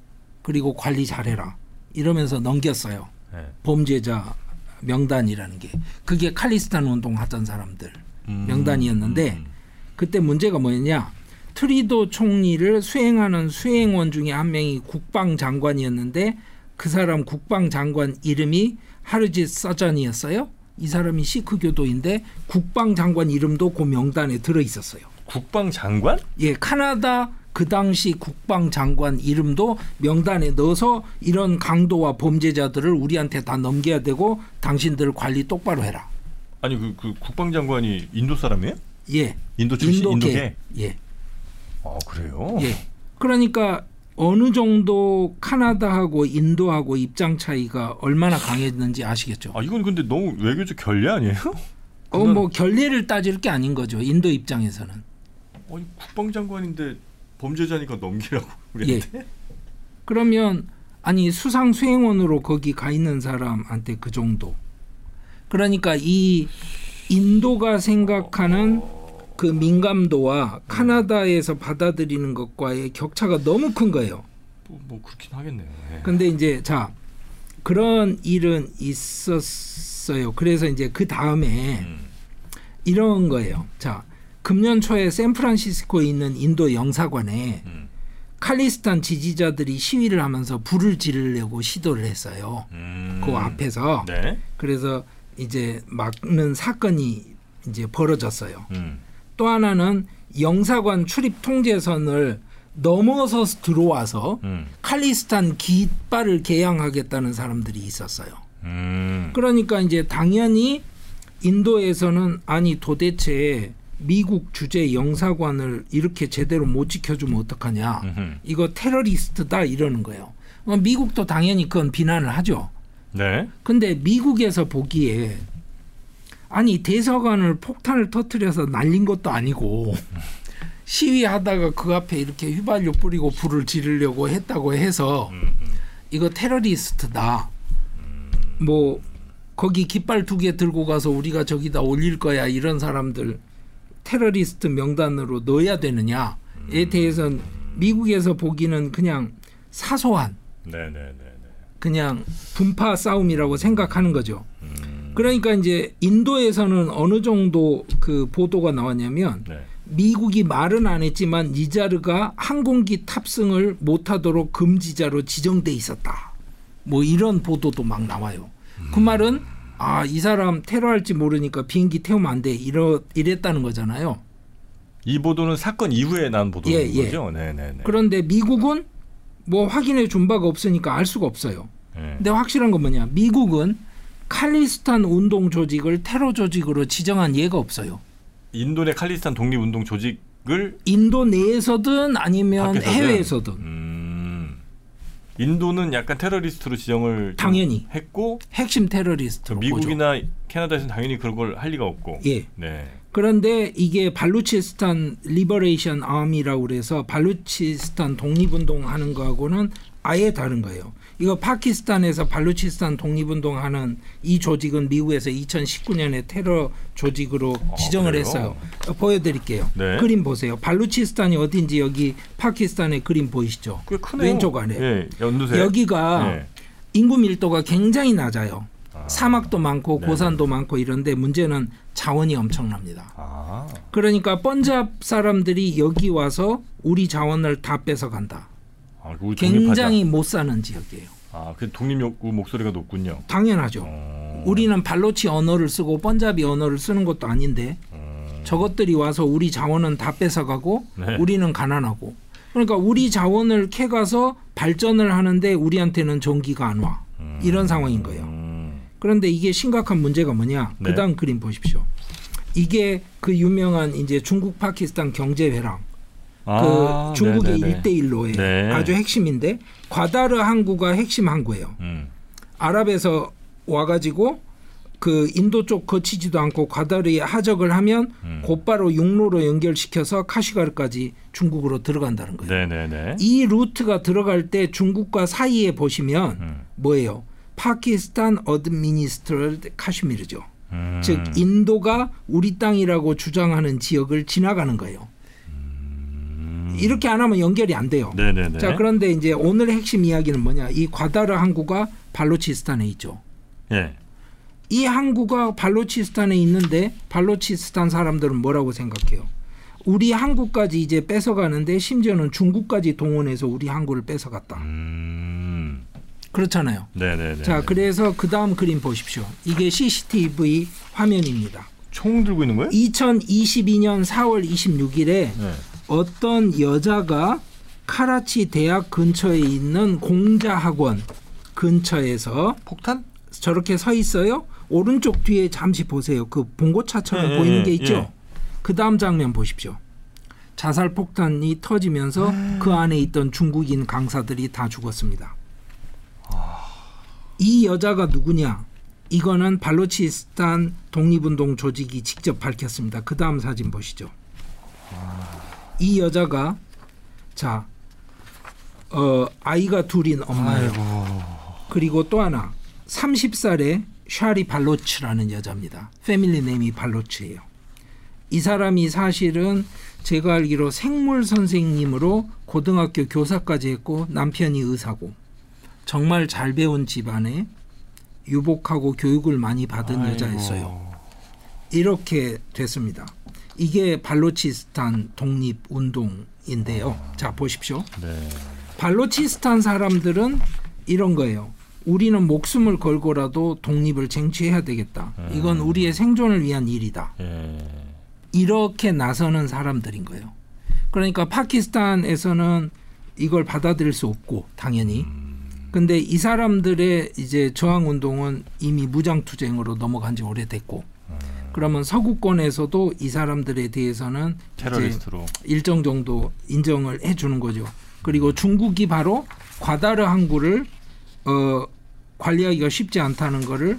그리고 관리 잘해라. 이러면서 넘겼어요. 네. 범죄자 명단이라는 게 그게 칼리스탄 운동 하던 사람들. 음, 명단이었는데 음, 그때 문제가 뭐였냐? 트리도 총리를 수행하는 수행원 중에 한 명이 국방장관이었는데 그 사람 국방장관 이름이 하르짓 서전이었어요. 이 사람이 시크 교도인데 국방장관 이름도 그 명단에 들어 있었어요. 국방장관? 예, 카나다 그 당시 국방장관 이름도 명단에 넣어서 이런 강도와 범죄자들을 우리한테 다 넘겨야 되고 당신들 관리 똑바로 해라. 아니 그, 그 국방장관이 인도 사람이에요? 예, 인도 출신 인도계. 인도계? 예. 아 그래요? 예. 그러니까 어느 정도 카나다하고 인도하고 입장 차이가 얼마나 강했는지 아시겠죠? 아 이건 근데 너무 외교적 결례 아니에요? 어, 뭐 결례를 따질 게 아닌 거죠. 인도 입장에서는. 아니 국방장관인데 범죄자니까 넘기라고 우리한테? 그러면 아니 수상 수행원으로 거기 가 있는 사람한테 그 정도. 그러니까 이 인도가 생각하는 그 민감도와 카나다에서 받아들이는 것과의 격차가 너무 큰 거예요. 뭐, 뭐 그렇긴 하겠네요. 예. 근데 이제 자 그런 일은 있었어요. 그래서 이제 그 다음에 음. 이런 거예요. 자, 금년 초에 샌프란시스코에 있는 인도 영사관에 음. 칼리스탄 지지자들이 시위를 하면서 불을 지르려고 시도를 했어요. 음. 그 앞에서 네. 그래서 이제 막는 사건이 이제 벌어졌어요. 음. 또 하나는 영사관 출입 통제선을 넘어서 들어와서 음. 칼리스탄 깃발을 개양하겠다는 사람들이 있었어요. 음. 그러니까 이제 당연히 인도에서는 아니 도대체 미국 주재 영사관을 이렇게 제대로 못 지켜주면 어떡하냐. 음흠. 이거 테러리스트다 이러는 거예요. 어, 미국도 당연히 그건 비난을 하죠. 네. 근데 미국에서 보기에 아니 대사관을 폭탄을 터뜨려서 날린 것도 아니고 시위하다가 그 앞에 이렇게 휘발유 뿌리고 불을 지르려고 했다고 해서 음, 음. 이거 테러리스트다. 뭐 거기 깃발 두 개 들고 가서 우리가 저기다 올릴 거야 이런 사람들 테러리스트 명단으로 넣어야 되느냐에 대해서는 미국에서 보기는 그냥 사소한 네, 네, 네, 네. 그냥 분파 싸움이라고 생각하는 거죠. 음. 그러니까 이제 인도에서는 어느 정도 그 보도가 나왔냐면 네. 미국이 말은 안 했지만 니자르가 항공기 탑승을 못하도록 금지자로 지정돼 있었다. 뭐 이런 보도도 막 나와요. 그 말은 아 이 사람 테러할지 모르니까 비행기 태우면 안 돼. 이러 이랬다는 거잖아요. 이 보도는 사건 이후에 난 보도인 예, 예. 거죠? 네, 네, 네. 그런데 미국은 뭐 확인해 준 바가 없으니까 알 수가 없어요. 네. 근데 확실한 건 뭐냐? 미국은 칼리스탄 운동 조직을 테러 조직으로 지정한 예가 없어요. 인도 내 칼리스탄 독립 운동 조직을 인도 내에서든 아니면 밖에서든? 해외에서든 음. 인도는 약간 테러리스트로 지정을 좀 당연히. 했고 핵심 테러리스트로 보죠. 미국이나 캐나다에서는 당연히 그런 걸 할 리가 없고. 예. 네. 그런데 이게 Balochistan Liberation Army라고 그래서 발루치스탄 독립운동 하는 거하고는 아예 다른 거예요. 이거 파키스탄에서 발루치스탄 독립운동 하는 이 조직은 미국에서 2019년에 테러 조직으로 지정을 아, 그래요? 했어요. 어, 보여드릴게요. 네. 그림 보세요. 발루치스탄이 어딘지 여기 파키스탄의 그림 보이시죠? 왼쪽 아래. 예, 연두색. 여기가 예. 인구 밀도가 굉장히 낮아요. 아. 사막도 많고 네. 고산도 많고 이런데 문제는 자원이 엄청납니다. 아. 그러니까 번잡 사람들이 여기 와서 우리 자원을 다 뺏어 간다. 아. 굉장히 못 사는 지역이에요. 아, 그 독립 욕구 목소리가 높군요. 당연하죠. 어. 우리는 발로치 언어를 쓰고 번잡이 언어를 쓰는 것도 아닌데 어. 저것들이 와서 우리 자원은 다 뺏어가고 네. 우리는 가난하고 그러니까 우리 자원을 캐가서 발전을 하는데 우리한테는 전기가 안 와. 음. 이런 상황인 거예요. 음. 그런데 이게 심각한 문제가 뭐냐? 네. 그다음 그림 보십시오. 이게 그 유명한 이제 중국 파키스탄 경제 회랑 아, 그 중국의 네네네. 일대일로의 네. 아주 핵심인데 과다르 항구가 핵심 항구예요. 음. 아랍에서 와가지고 그 인도 쪽 거치지도 않고 과다르에 하적을 하면 음. 곧바로 육로로 연결시켜서 카시가르까지 중국으로 들어간다는 거예요. 네네네. 이 루트가 들어갈 때 중국과 사이에 보시면 음. 뭐예요? Pakistan administered Kashmir죠. 음. 즉 인도가 우리 땅이라고 주장하는 지역을 지나가는 거예요. 음. 이렇게 안 하면 연결이 안 돼요. 네네네. 자 그런데 이제 오늘 핵심 이야기는 뭐냐? 이 과다르 항구가 발로치스탄에 있죠. 예. 이 항구가 발로치스탄에 있는데 발로치스탄 사람들은 뭐라고 생각해요? 우리 항구까지 이제 뺏어가는데 심지어는 중국까지 동원해서 우리 항구를 뺏어갔다. 음. 그렇잖아요. 네네네. 자 그래서 그 다음 그림 보십시오. 이게 CCTV 화면입니다. 총 들고 있는 거예요? 2022년 4월 26일에 네. 어떤 여자가 카라치 대학 근처에 있는 공자 학원 근처에서 폭탄? 저렇게 서 있어요. 오른쪽 뒤에 잠시 보세요. 그 봉고차처럼 예, 보이는 예, 게 있죠. 예. 그 다음 장면 보십시오. 자살 폭탄이 터지면서 그 안에 있던 중국인 강사들이 다 죽었습니다. 이 여자가 누구냐? 이거는 발로치스탄 독립운동 조직이 직접 밝혔습니다. 그 다음 사진 보시죠. 이 여자가 자 어, 아이가 둘인 엄마예요. 그리고 또 하나 30살의 샤리 발로츠라는 여자입니다. 패밀리 네임이 발로츠예요. 이 사람이 사실은 제가 알기로 생물 선생님으로 고등학교 교사까지 했고 남편이 의사고 정말 잘 배운 집안에 유복하고 교육을 많이 받은 아이고. 여자였어요. 이렇게 됐습니다. 이게 발로치스탄 독립 운동인데요. 자 보십시오. 네. 발로치스탄 사람들은 이런 거예요. 우리는 목숨을 걸고라도 독립을 쟁취해야 되겠다. 이건 우리의 생존을 위한 일이다. 예. 이렇게 나서는 사람들인 거예요. 그러니까 파키스탄에서는 이걸 받아들일 수 없고 당연히. 근데 이 사람들의 이제 저항 운동은 이미 무장 투쟁으로 넘어간 지 오래됐고. 그러면 서구권에서도 이 사람들에 대해서는 테러리스트로. 일정 정도 인정을 해 주는 거죠. 그리고 중국이 바로 과다르 항구를 어, 관리하기가 쉽지 않다는 거를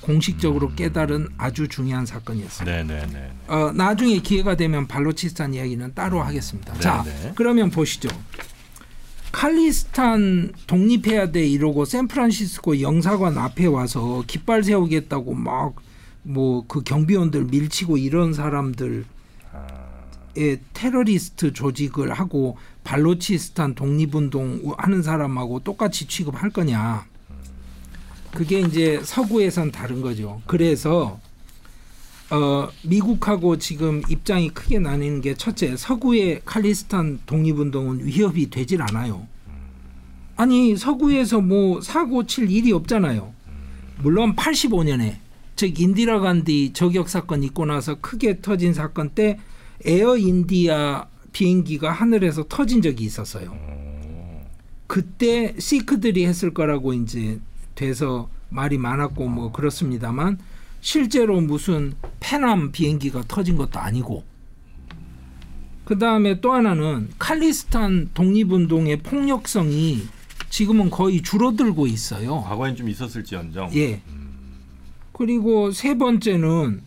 공식적으로 깨달은 아주 중요한 사건이었어요. 네, 네, 네. 어, 나중에 기회가 되면 발로치스탄 이야기는 따로 하겠습니다. 네, 자, 네. 그러면 보시죠. 칼리스탄 독립해야 돼 이러고 샌프란시스코 영사관 앞에 와서 깃발 세우겠다고 막 뭐 그 경비원들 밀치고 이런 사람들 아, 의 테러리스트 조직을 하고 발로치스탄 독립운동 하는 사람하고 똑같이 취급할 거냐. 그게 이제 서구에선 다른 거죠. 그래서 어, 미국하고 지금 입장이 크게 나뉘는 게 첫째, 서구의 칼리스탄 독립운동은 위협이 되질 않아요. 아니 서구에서 뭐 사고 칠 일이 없잖아요. 물론 85년에 즉 인디라 간디 저격 사건 있고 나서 크게 터진 사건 때 에어 인디아 비행기가 하늘에서 터진 적이 있었어요. 그때 시크들이 했을 거라고 이제 돼서 말이 많았고 뭐 그렇습니다만 실제로 무슨 페남 비행기가 터진 것도 아니고 그 다음에 또 하나는 칼리스탄 독립운동의 폭력성이 지금은 거의 줄어들고 있어요. 과거엔 좀 있었을지언정. 예. 그리고 세 번째는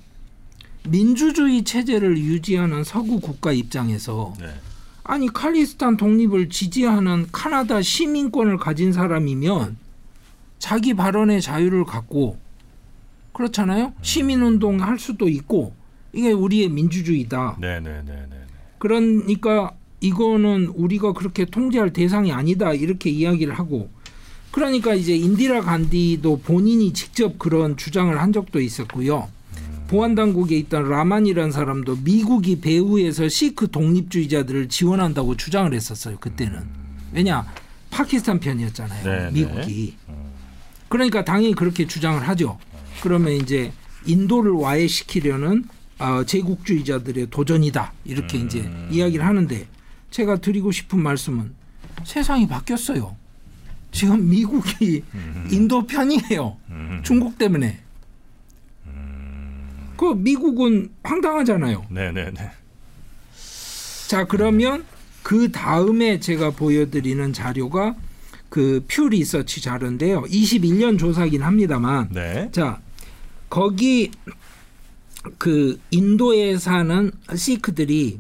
민주주의 체제를 유지하는 서구 국가 입장에서 네. 아니 칼리스탄 독립을 지지하는 카나다 시민권을 가진 사람이면 자기 발언의 자유를 갖고 그렇잖아요. 시민운동 할 수도 있고 이게 우리의 민주주의다. 네, 네, 네, 네. 네. 그러니까 이거는 우리가 그렇게 통제할 대상이 아니다 이렇게 이야기를 하고 그러니까 이제 인디라 간디도 본인이 직접 그런 주장을 한 적도 있었고요. 보안 당국에 있던 라만이라는 사람도 미국이 배후에서 시크 독립주의자들을 지원한다고 주장을 했었어요. 그때는 왜냐 파키스탄 편이었잖아요. 네, 미국이 그러니까 당연히 그렇게 주장을 하죠. 그러면 이제 인도를 와해시키려는 어, 제국주의자들의 도전이다 이렇게 이제 이야기를 하는데 제가 드리고 싶은 말씀은 세상이 바뀌었어요. 지금 미국이 인도 편이에요. 중국 때문에. 그 미국은 황당하잖아요. 네, 네, 네. 자 그러면 그 다음에 제가 보여드리는 자료가 그 퓨 리서치 자료인데요. 21년 조사긴 합니다만 네. 자 거기 그 인도에 사는 시크들이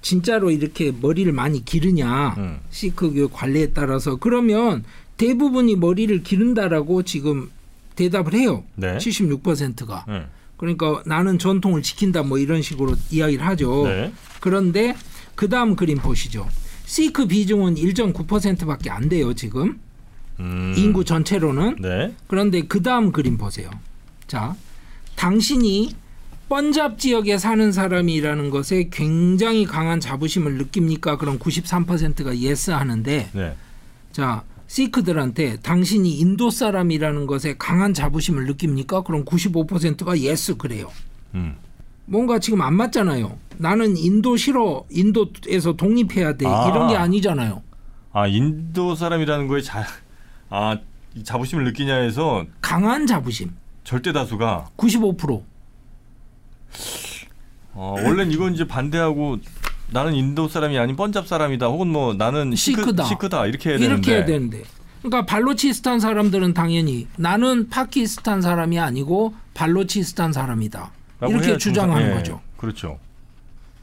진짜로 이렇게 머리를 많이 기르냐 음. 시크 교 관례에 따라서 그러면 대부분이 머리를 기른다라고 지금 대답을 해요. 네. 76%가 네. 그러니까 나는 전통을 지킨다 뭐 이런 식으로 이야기를 하죠. 네. 그런데 그 다음 그림 보시죠. 시크 비중은 1.9%밖에 안 돼요 지금 음. 인구 전체로는 네. 그런데 그 다음 그림 보세요. 자, 당신이 펀잡 지역에 사는 사람이라는 것에 굉장히 강한 자부심을 느낍니까? 그럼 93%가 yes 하는데, 네. 자, 시크들한테 당신이 인도 사람이라는 것에 강한 자부심을 느낍니까? 그럼 95%가 yes 그래요. 음. 뭔가 지금 안 맞잖아요. 나는 인도 싫어. 인도에서 독립해야 돼. 아. 이런 게 아니잖아요. 아, 인도 사람이라는 거에 자 아, 이 자부심을 느끼냐 해서 강한 자부심. 절대 다수가 95%. 어, 원래는 이건 이제 반대하고 나는 인도 사람이 아닌 펀잡 사람이다. 혹은 뭐 나는 시크, 시크다. 시크다. 이렇게 해야 이렇게 되는데. 해야 되는데. 그러니까 발로치스탄 사람들은 당연히 나는 파키스탄 사람이 아니고 발로치스탄 사람이다. 이렇게 주장하는 예, 거죠. 그렇죠.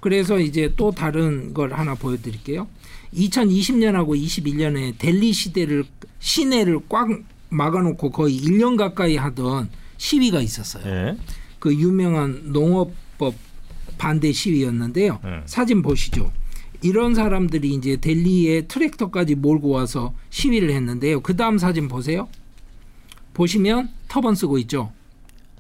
그래서 이제 또 다른 걸 하나 보여드릴게요. 2020년하고 21년에 델리 시대를 시내를 꽉 막아놓고 거의 1년 가까이 하던 시위가 있었어요. 예. 그 유명한 농업법 반대 시위였는데요. 네. 사진 보시죠. 이런 사람들이 이제 델리에 트랙터까지 몰고 와서 시위를 했는데요. 그 다음 사진 보세요. 보시면 터번 쓰고 있죠.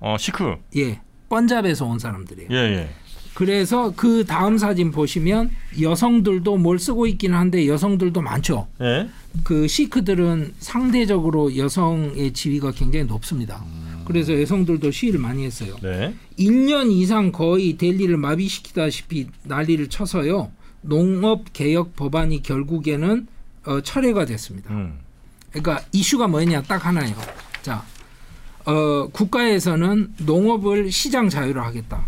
어 시크. 예, 번잡에서 온 사람들이에요. 예 예. 그래서 그 다음 사진 보시면 여성들도 뭘 쓰고 있긴 한데 여성들도 많죠. 예. 그 시크들은 상대적으로 여성의 지위가 굉장히 높습니다. 그래서 여성들도 시위를 많이 했어요. 네. 1년 이상 거의 델리를 마비시키다시피 난리를 쳐서요. 농업 개혁 법안이 결국에는 어, 철회가 됐습니다. 음. 그러니까 이슈가 뭐냐 딱 하나예요. 자, 어, 국가에서는 농업을 시장 자유로 하겠다.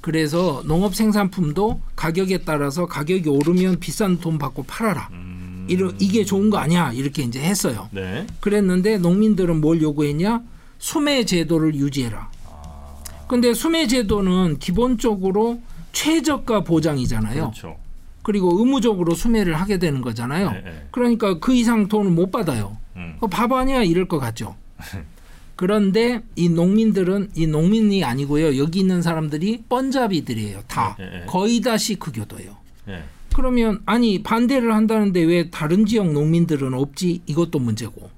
그래서 농업 생산품도 가격에 따라서 가격이 오르면 비싼 돈 받고 팔아라. 음. 이러, 이게 좋은 거 아니야? 이렇게 이제 했어요. 네. 그랬는데 농민들은 뭘 요구했냐? 수매 제도를 유지해라. 근데 수매 제도는 기본적으로 최저가 보장이잖아요. 그렇죠. 그리고 의무적으로 수매를 하게 되는 거잖아요. 네, 네. 그러니까 그 이상 돈을 못 받아요. 음. 그 바보 아니야 이럴 것 같죠. 그런데 이 농민들은 이 농민이 아니고요. 여기 있는 사람들이 번잡이들이에요. 다 예, 예. 거의 다 시크교도예요. 예. 그러면 아니 반대를 한다는데 왜 다른 지역 농민들은 없지? 이것도 문제고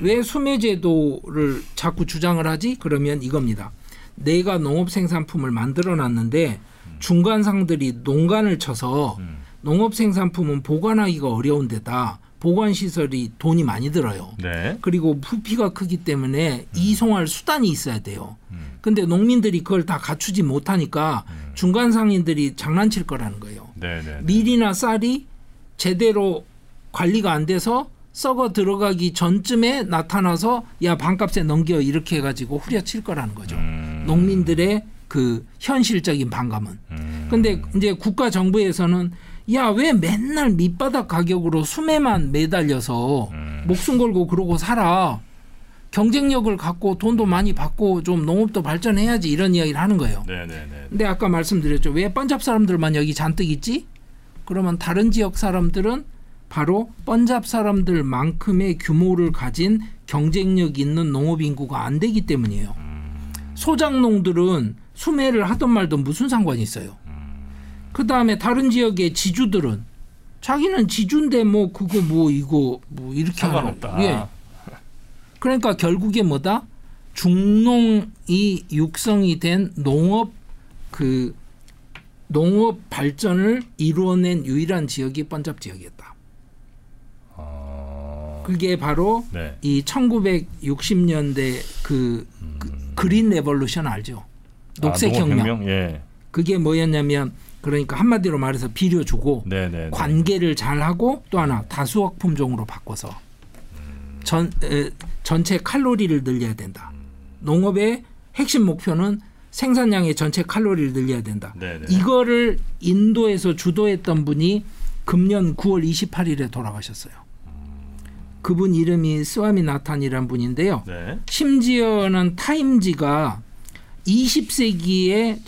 왜 수매제도를 자꾸 주장을 하지? 그러면 이겁니다. 내가 농업 생산품을 만들어 놨는데 중간상들이 농간을 쳐서 음. 농업 생산품은 보관하기가 어려운 데다 보관 시설이 돈이 많이 들어요. 네. 그리고 부피가 크기 때문에 이송할 수단이 있어야 돼요. 음. 근데 농민들이 그걸 다 갖추지 못하니까 중간 상인들이 장난칠 거라는 거예요. 네, 네. 네. 밀이나 쌀이 제대로 관리가 안 돼서 썩어 들어가기 전쯤에 나타나서 야 반값에 넘겨 이렇게 해가지고 후려칠 거라는 거죠. 음. 농민들의 그 현실적인 반감은. 음. 근데 이제 국가 정부에서는 야 왜 맨날 밑바닥 가격으로 수매만 매달려서 음. 목숨 걸고 그러고 살아 경쟁력을 갖고 돈도 많이 받고 좀 농업도 발전해야지 이런 이야기를 하는 거예요. 네, 네, 네. 근데 아까 말씀드렸죠. 왜 번잡 사람들만 여기 잔뜩 있지? 그러면 다른 지역 사람들은 바로 번잡 사람들만큼의 규모를 가진 경쟁력 있는 농업 인구가 안 되기 때문이에요. 소작농들은 수매를 하던 말던 무슨 상관이 있어요. 그 다음에 다른 지역의 지주들은 자기는 지주인데 뭐 그거 뭐 이거 뭐 이렇게 상관없다. 예. 그러니까 결국에 뭐다? 중농이 육성이 된 농업 그 농업 발전을 이루어낸 유일한 지역이 펀잡 지역이었다. 아. 그게 바로 네. 이 1960년대 그, 그 Green Revolution 알죠? 녹색 아, 혁명. 예. 그게 뭐였냐면 그러니까 한마디로 말해서 비료 주고 네, 네. 네. 관계를 잘 하고 또 하나 다수학 품종으로 바꿔서 전 에, 전체 칼로리를 늘려야 된다. 농업의 핵심 목표는 생산량의 전체 칼로리를 늘려야 된다. 네, 네. 이거를 인도에서 주도했던 분이 금년 9월 28일에 돌아가셨어요. 그분 이름이 스와미 나탄이란 분인데요. 네. 심지어는 타임지가 20세기에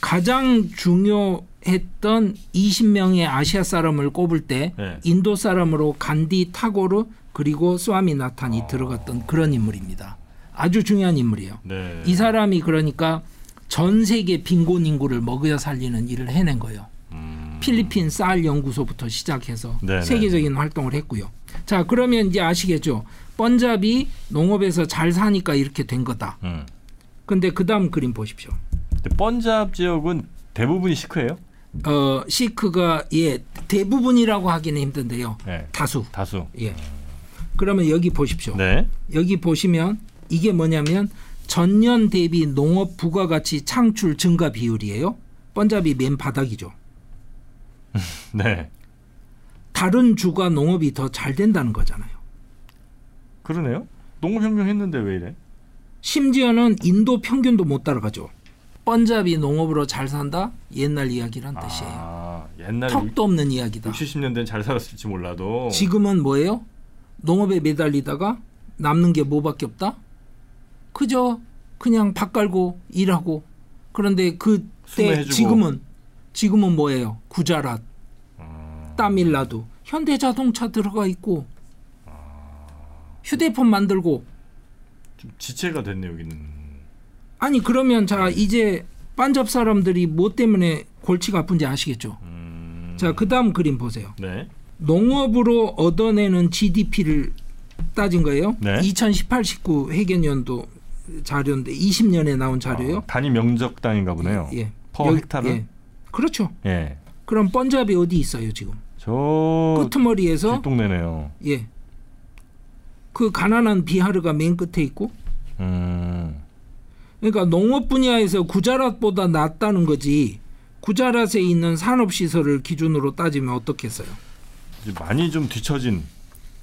가장 중요했던 20명의 아시아 사람을 꼽을 때 네. 인도 사람으로 간디 타고르 그리고 스와미 나탄이 들어갔던 그런 인물입니다. 아주 중요한 인물이에요. 네. 이 사람이 그러니까 전 세계 빈곤 인구를 먹여 살리는 일을 해낸 거예요. 음. 필리핀 쌀 연구소부터 시작해서 네네. 세계적인 활동을 했고요. 자, 그러면 이제 아시겠죠? 번잡이 농업에서 잘 사니까 이렇게 된 거다. 음. 근데 그 다음 그림 보십시오. 번잡 지역은 대부분이 시크예요? 어, 시크가 예, 대부분이라고 하기는 힘든데요. 네. 다수. 다수. 예. 그러면 여기 보십시오. 네. 여기 보시면 이게 뭐냐면 전년 대비 농업 부가가치 창출 증가 비율이에요. 번잡이 맨 바닥이죠. 네. 다른 주가 농업이 더 잘 된다는 거잖아요. 그러네요. 농업혁명 했는데 왜 이래? 심지어는 인도 평균도 못 따라가죠. 번잡이 농업으로 잘 산다? 옛날 이야기란 뜻이에요. 아, 옛날에 턱도 없는 이야기다. 60, 70년대는 잘 살았을지 몰라도 지금은 뭐예요? 농업에 매달리다가 남는 게 뭐밖에 없다? 그저 그냥 밥 깔고 일하고 그런데 그때. 지금은 지금은 뭐예요? 구자랏, 아, 따밀라도 현대자동차 들어가 있고 휴대폰 만들고 좀 지체가 됐네 여기는. 아니 그러면 자 이제 반잡 사람들이 뭐 때문에 골치가 아픈지 아시겠죠? 음, 자, 그다음 그림 보세요. 네. 농업으로 얻어내는 GDP를 따진 거예요. 네. 2018-19 회계연도 자료인데 20년에 나온 자료예요. 어, 단위 명적당인가 보네요. 예. 퍼 여기- 헥타르? 예. 그렇죠. 예. 그럼 번잡이 어디 있어요 지금? 저 끄트머리에서 뒷동네네요. 예. 그 가난한 비하르가 맨 끝에 있고, 음. 그러니까 농업 분야에서 구자랏보다 낫다는 거지. 구자랏에 있는 산업 시설을 기준으로 따지면 어떻겠어요? 많이 좀 뒤처진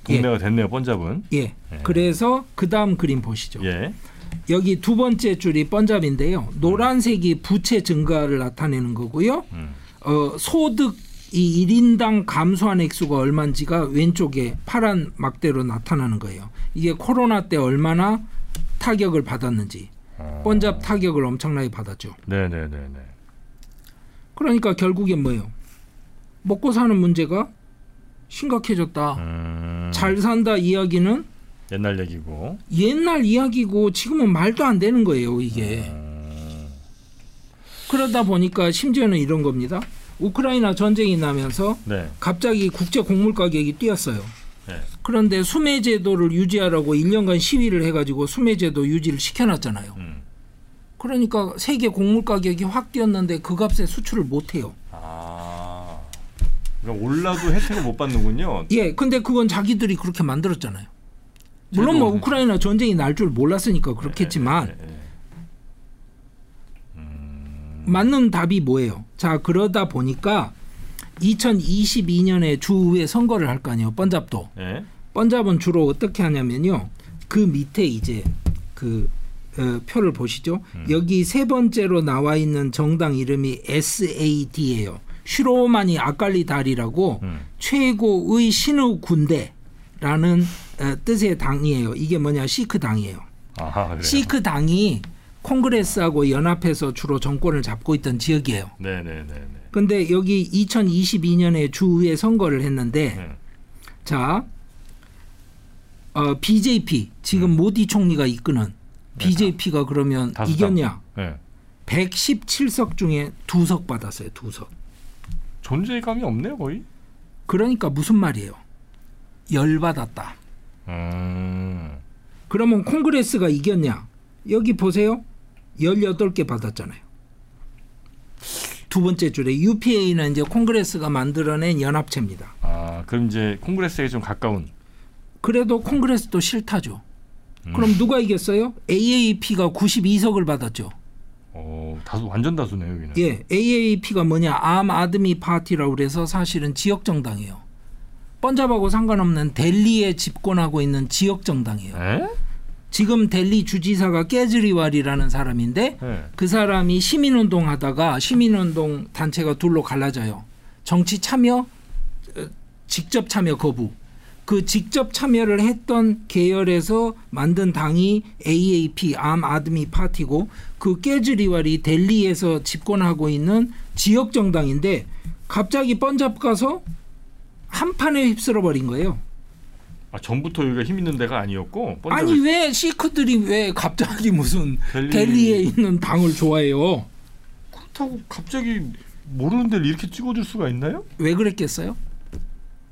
동네가 됐네요. 번잡은. 예. 예. 그래서 그 다음 그림 보시죠. 예. 여기 두 번째 줄이 번잡인데요. 노란색이 부채 증가를 나타내는 거고요. 음. 어, 소득 이 1인당 감소한 액수가 얼마인지가 왼쪽에 파란 막대로 나타나는 거예요. 이게 코로나 때 얼마나 타격을 받았는지. 어. 번잡 타격을 엄청나게 받았죠. 네 네 네 네. 그러니까 결국엔 뭐예요? 먹고 사는 문제가 심각해졌다. 음. 잘 산다 이야기는 옛날 얘기고. 옛날 이야기고 지금은 말도 안 되는 거예요, 이게. 음. 그러다 보니까 심지어는 이런 겁니다. 우크라이나 전쟁이 나면서 네. 갑자기 국제 곡물 가격이 뛰었어요. 네. 그런데 수매 제도를 유지하라고 1년간 시위를 해가지고 수매 제도 유지를 시켜놨잖아요. 음. 그러니까 세계 곡물 가격이 확 뛰었는데 그 값에 수출을 못 해요. 아. 그러니까 올라도 혜택을 못 받는군요. 예, 근데 그건 자기들이 그렇게 만들었잖아요. 물론 뭐 우크라이나 전쟁이 날 줄 몰랐으니까 그렇겠지만 네, 네, 네. 음. 맞는 답이 뭐예요? 자 그러다 보니까 2022년에 주의회 선거를 할 거 아니에요. 번잡도. 네. 번잡은 주로 어떻게 하냐면요. 그 밑에 이제 그 어, 표를 보시죠. 음. 여기 세 번째로 나와 있는 정당 이름이 SAD예요. 슈로마니 아칼리 달이라고 음. 최고의 신우 군대라는 어, 뜻의 당이에요. 이게 뭐냐 시크 당이에요. 아하. 시크 당이 콩그레스하고 연합해서 주로 정권을 잡고 있던 지역이에요. 네네네네. 근데 여기 2022년에 주의회 선거를 했는데 네. 자 어, BJP 지금 모디 총리가 이끄는 BJP가 그러면 음. 다수당. 이겼냐? 네. 117석 중에 두 석 받았어요. 두 석. 존재감이 없네요, 거의. 그러니까 무슨 말이에요? 열 받았다. 음. 그러면 Congress가 이겼냐? 여기 보세요. 18개 받았잖아요. 두 번째 줄에 UPA는 이제 Congress가 만들어낸 연합체입니다. 아, 그럼 이제 Congress에 좀 가까운. 그래도 Congress도 싫다죠. 음. 그럼 누가 이겼어요? AAP가 92석을 받았죠. 어, 다수 완전 다수네요, 여기는. 예, AAP가 뭐냐? Aam Aadmi Party라고 그래서 사실은 지역 정당이에요. 번잡하고 상관없는 델리에 집권하고 있는 지역 정당이에요. 에? 지금 델리 주지사가 깨즈리왈이라는 사람인데 네. 그 사람이 시민운동 하다가 시민운동 단체가 둘로 갈라져요. 정치 참여, 어, 직접 참여 거부. 그 직접 참여를 했던 계열에서 만든 당이 AAP 암 아드미 파티고 그 깨즈리왈이 델리에서 집권하고 있는 지역 정당인데 갑자기 번잡 가서 한 판에 휩쓸어 버린 거예요. 아, 전부터 여기가 힘 있는 데가 아니었고. 아니 왜 시크들이 왜 갑자기 무슨 델리- 델리에 있는 당을 좋아해요? 그렇다고 갑자기 모르는 데를 이렇게 찍어줄 수가 있나요? 왜 그랬겠어요?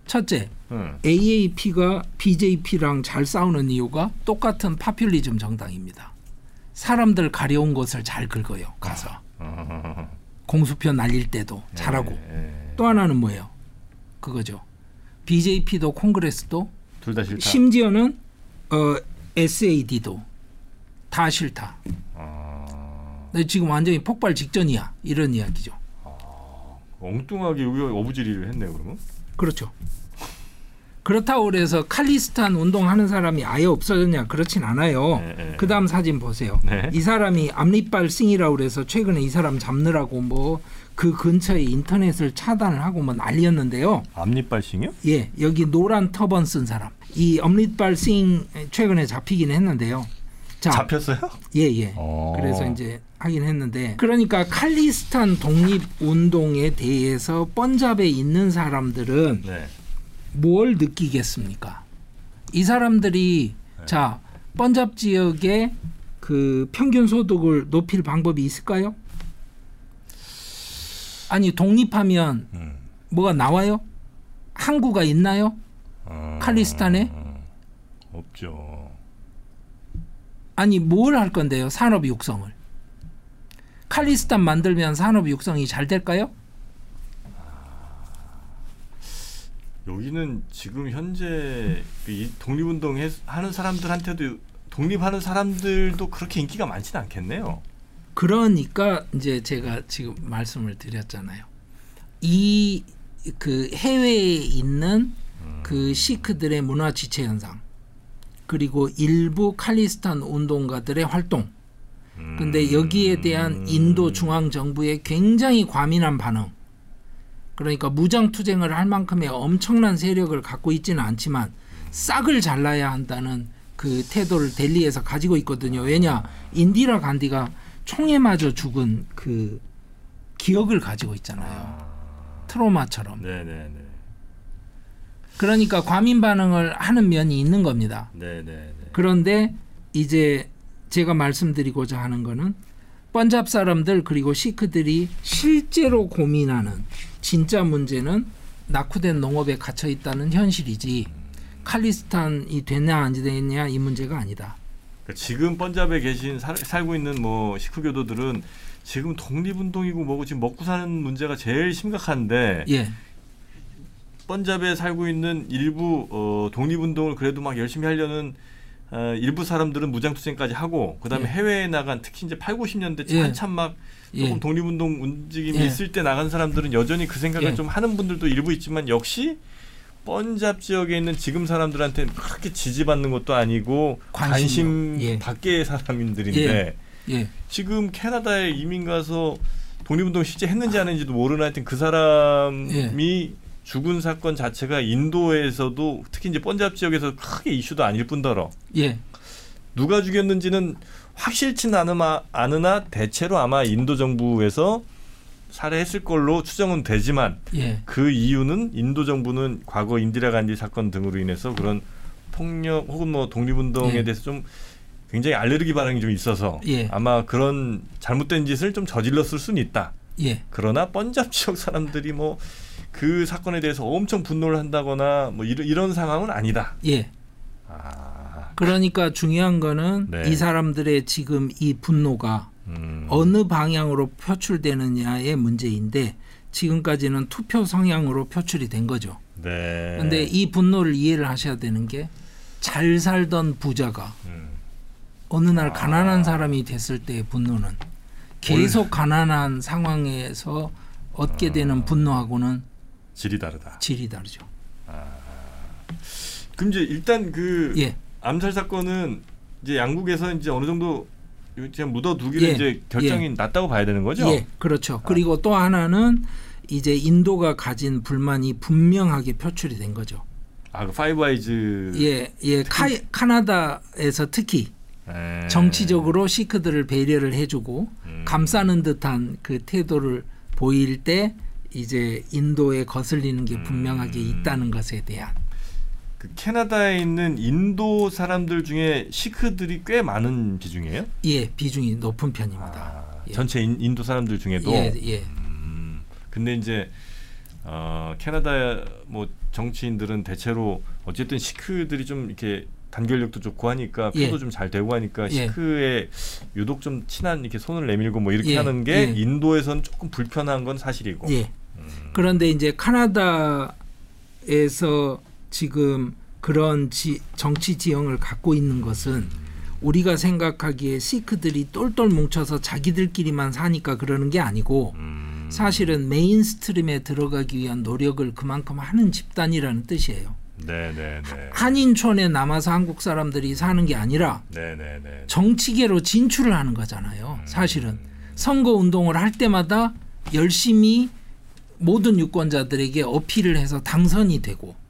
첫째, 네. AAP가 BJP랑 잘 싸우는 이유가 똑같은 파퓰리즘 정당입니다. 사람들 가려운 것을 잘 긁어요. 가서 아, 공수표 날릴 때도 잘하고. 네. 또 하나는 뭐예요? 그거죠. BJP도 콩그레스도 둘 다 싫다. 심지어는 어, SAD도 다 싫다. 아, 지금 완전히 폭발 직전이야. 이런 이야기죠. 엉뚱하게 여기 어부지리를 했네요, 그러면. 그렇죠. 그렇다고 그래서 칼리스탄 운동하는 사람이 아예 없어졌냐? 그렇진 않아요. 네, 네. 그 다음 사진 보세요. 네. 이 사람이 앞니빨 싱이라고 그래서 최근에 이 사람 잡느라고 뭐 그 근처에 인터넷을 차단을 하고 뭐 난리였는데요. 앞니빨 싱이요? 예, 여기 노란 터번 쓴 사람. 이 앞니빨 싱 최근에 잡히긴 했는데요. 자, 잡혔어요? 예, 예. 어. 그래서 이제 하긴 했는데 그러니까 칼리스탄 독립 운동에 대해서 번잡에 있는 사람들은 네. 뭘 느끼겠습니까? 이 사람들이 네. 자 번잡 지역의 그 평균 소득을 높일 방법이 있을까요? 아니 독립하면 음. 뭐가 나와요? 항구가 있나요? 어, 칼리스탄에? 없죠. 아니 뭘 할 건데요? 산업 육성을. 칼리스탄 만들면 산업 육성이 잘 될까요? 여기는 지금 현재 이 독립운동 해- 하는 사람들한테도 독립하는 사람들도 그렇게 인기가 많지는 않겠네요. 그러니까 이제 제가 지금 말씀을 드렸잖아요. 이 그 해외에 있는 그 시크들의 문화 지체 현상 그리고 일부 칼리스탄 운동가들의 활동 음. 근데 여기에 대한 인도 중앙 정부의 굉장히 과민한 반응 그러니까 무장 투쟁을 할 만큼의 엄청난 세력을 갖고 있지는 않지만 싹을 잘라야 한다는 그 태도를 델리에서 가지고 있거든요. 왜냐 인디라 간디가 총에 맞아 죽은 그 기억을 가지고 있잖아요. 트로마처럼. 네네네. 그러니까 과민 반응을 하는 면이 있는 겁니다. 네네네. 그런데 이제 제가 말씀드리고자 하는 거는 번잡 사람들 그리고 시크들이 실제로 고민하는 진짜 문제는 낙후된 농업에 갇혀 있다는 현실이지 칼리스탄이 되냐 안 되냐 이 문제가 아니다. 그러니까 지금 번잡에 계신 살, 살고 있는 뭐 시크교도들은 지금 독립운동이고 뭐고 지금 먹고 사는 문제가 제일 심각한데 예, 번잡에 살고 있는 일부 어, 독립운동을 그래도 막 열심히 하려는 어, 일부 사람들은 무장투쟁까지 하고 그다음에 예. 해외에 나간 특히 이제 8, 90년대 예. 한참 막 조금 예, 독립운동 움직임이 예. 있을 때 나간 사람들은 여전히 그 생각을 예. 좀 하는 분들도 일부 있지만 역시 번잡 지역에 있는 지금 사람들한테는 그렇게 지지받는 것도 아니고. 관심 예. 밖의 사람들인데 예, 지금 캐나다에 이민 가서 독립운동 실제 했는지 안 했는지도 모르는 하여튼 그 사람이 죽은 사건 자체가 인도에서도 특히 이제 번잡 지역에서 크게 이슈도 아닐 뿐더러 예, 누가 죽였는지는 않으나, 않으나 대체로 아마 인도 정부에서 살해했을 걸로 추정은 되지만 예, 그 이유는 인도 정부는 과거 인디라 간디 사건 등으로 인해서 그런 폭력 혹은 뭐 독립운동에 예. 대해서 좀 굉장히 알레르기 반응이 좀 있어서 예. 아마 그런 잘못된 짓을 좀 저질렀을 수는 있다. 예, 그러나 번잡 지역 사람들이 뭐 그 사건에 대해서 엄청 분노를 한다거나 뭐 이런, 이런 상황은 아니다. 예. 아, 그러니까 중요한 거는 네. 이 사람들의 지금 이 분노가 음, 어느 방향으로 표출되느냐의 문제인데 지금까지는 투표 성향으로 표출이 된 거죠. 네. 근데 이 분노를 이해를 하셔야 되는 게 잘 살던 부자가 음, 어느 날 가난한 사람이 됐을 때의 분노는 계속 가난한 상황에서 얻게 되는 분노하고는 질이 다르다. 질이 다르죠. 그럼 이제 일단 그 예, 암살 사건은 이제 양국에서 이제 어느 정도 그냥 묻어두기로 예, 이제 결정이 났다고 봐야 되는 거죠? 예, 그렇죠. 그리고 또 하나는 이제 인도가 가진 불만이 분명하게 표출이 된 거죠. 아, 그 Five Eyes 예, 예, 카, 카나다에서 특히 에. 정치적으로 시크들을 배려를 해주고 음. 감싸는 듯한 그 태도를 보일 때 이제 인도에 거슬리는 게 분명하게 음. 있다는 것에 대한 그 캐나다에 있는 인도 사람들 중에 시크들이 꽤 많은 비중이에요? 예 비중이 높은 편입니다. 아, 예. 전체 인, 인도 사람들 중에도. 예, 예, 음, 근데 이제 어, 캐나다 뭐 정치인들은 대체로 어쨌든 시크들이 좀 이렇게 단결력도 좋고 하니까 표도 예. 좀잘 되고 하니까 예. 시크에 유독 좀 친한 이렇게 손을 내밀고 뭐 이렇게 예, 하는 게 예. 인도에서는 조금 불편한 건 사실이고. 예. 그런데 이제 카나다에서 지금 그런 지, 정치 지형을 갖고 있는 것은 우리가 생각하기에 시크들이 똘똘 뭉쳐서 자기들끼리만 사니까 그러는 게 아니고 음, 사실은 mainstream에 들어가기 위한 노력을 그만큼 하는 집단이라는 뜻이에요. 네네네. 한인촌에 남아서 한국 사람들이 사는 게 아니라 네네네. 정치계로 진출을 하는 거잖아요. 사실은 선거 운동을 할 때마다 열심히 모든 유권자들에게 어필을 해서 당선이 되고 음,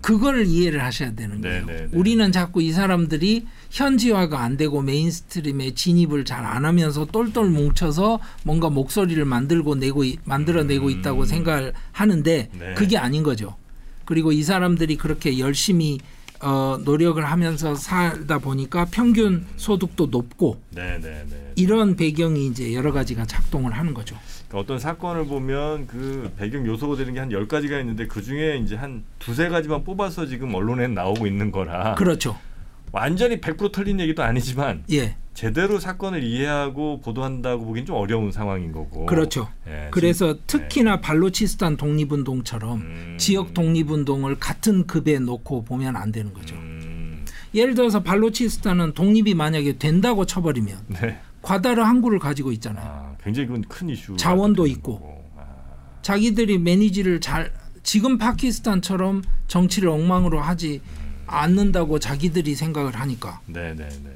그걸 이해를 하셔야 되는 거예요. 네네네. 우리는 자꾸 이 사람들이 현지화가 안 되고 mainstream에 진입을 잘 안 하면서 똘똘 뭉쳐서 뭔가 목소리를 만들고 내고 이- 만들어내고 있다고 생각을 하는데 네. 그게 아닌 거죠. 그리고 이 사람들이 그렇게 열심히 어, 노력을 하면서 살다 보니까 평균 소득도 높고 네, 네, 네. 이런 배경이 이제 여러 가지가 작동을 하는 거죠. 그러니까 어떤 사건을 보면 그 배경 요소가 되는 게 한 열가지가 있는데 그중에 이제 한 두세 가지만 뽑아서 지금 언론에 나오고 있는 거라 그렇죠. 완전히 100% 틀린 얘기도 아니지만 예, 제대로 사건을 이해하고 보도한다고 보기엔 좀 어려운 상황인 거고. 그렇죠. 예, 그래서 특히나 발로치스탄 독립운동처럼 음. 지역 독립운동을 같은 급에 놓고 보면 안 되는 거죠. 음, 예를 들어서 발로치스탄은 독립이 만약에 된다고 쳐버리면 네. 과다르 항구를 가지고 있잖아요. 아, 굉장히 그건 큰 이슈. 자원도 있고. 자기들이 매니지를 잘 지금 파키스탄처럼 정치를 엉망으로 하지 않는다고 자기들이 생각을 하니까 네, 네, 네.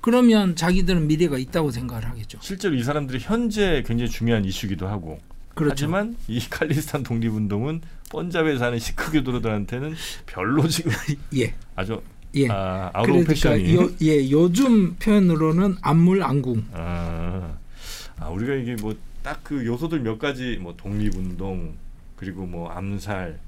그러면 자기들은 미래가 있다고 생각을 하겠죠. 실제로 이 사람들이 현재 굉장히 중요한 이슈기도 하고. 그렇죠. 하지만 이 칼리스탄 독립운동은 펀잡에 사는 시크교도들한테는 별로 지금 예, 아주 예. 아, out of 그러니까 fashion이. 요, 예, 요즘 표현으로는 안물 안궁. 아, 아 우리가 이게 뭐 딱 그 요소들 몇 가지 뭐 독립운동 그리고 뭐 암살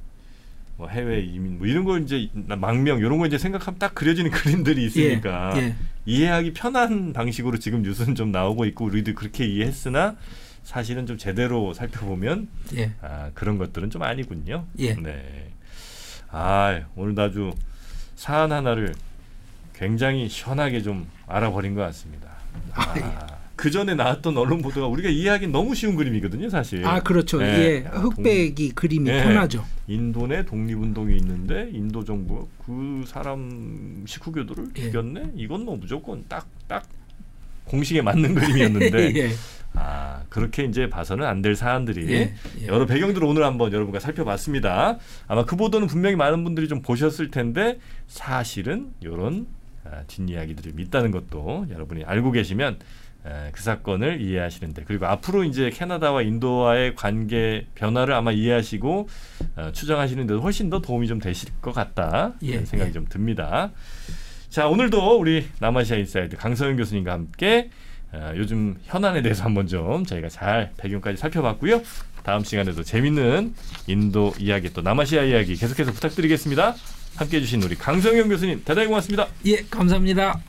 뭐 해외 이민 뭐 이런 거 이제 망명 이런 거 이제 생각하면 딱 그려지는 그림들이 있으니까 예, 예. 이해하기 편한 방식으로 지금 뉴스는 좀 나오고 있고 우리도 그렇게 이해했으나 사실은 좀 제대로 살펴보면 예. 아, 그런 것들은 좀 아니군요. 예. 네. 아 오늘 아주 사안 하나를 굉장히 시원하게 좀 알아버린 것 같습니다. 아, 그 전에 나왔던 언론 보도가 우리가 이해하기 너무 쉬운 그림이거든요, 사실. 아 그렇죠. 네. 예, 아, 흑백이 그림이 네. 편하죠. 인도 내 독립운동이 있는데 인도 정부 그 사람 식후교도를 예. 죽였네. 이건 뭐 무조건 딱딱 공식에 맞는 그림이었는데 예, 아 그렇게 이제 봐서는 안 될 사안들이 예, 예. 여러 배경들을 오늘 한번 여러분과 살펴봤습니다. 아마 그 보도는 분명히 많은 분들이 좀 보셨을 텐데 사실은 이런 아, 뒷이야기들을 믿다는 것도 여러분이 알고 계시면 에, 그 사건을 이해하시는데 그리고 앞으로 이제 캐나다와 인도와의 관계 변화를 아마 이해하시고 어, 추정하시는 데도 훨씬 더 도움이 좀 되실 것 같다 예, 이런 생각이 예. 좀 듭니다. 자 오늘도 우리 남아시아 인사이드 강성용 교수님과 함께 어, 요즘 현안에 대해서 한번 좀 저희가 잘 배경까지 살펴봤고요. 다음 시간에도 재밌는 인도 이야기 또 남아시아 이야기 계속해서 부탁드리겠습니다. 함께해 주신 우리 강성용 교수님 대단히 고맙습니다. 예, 감사합니다.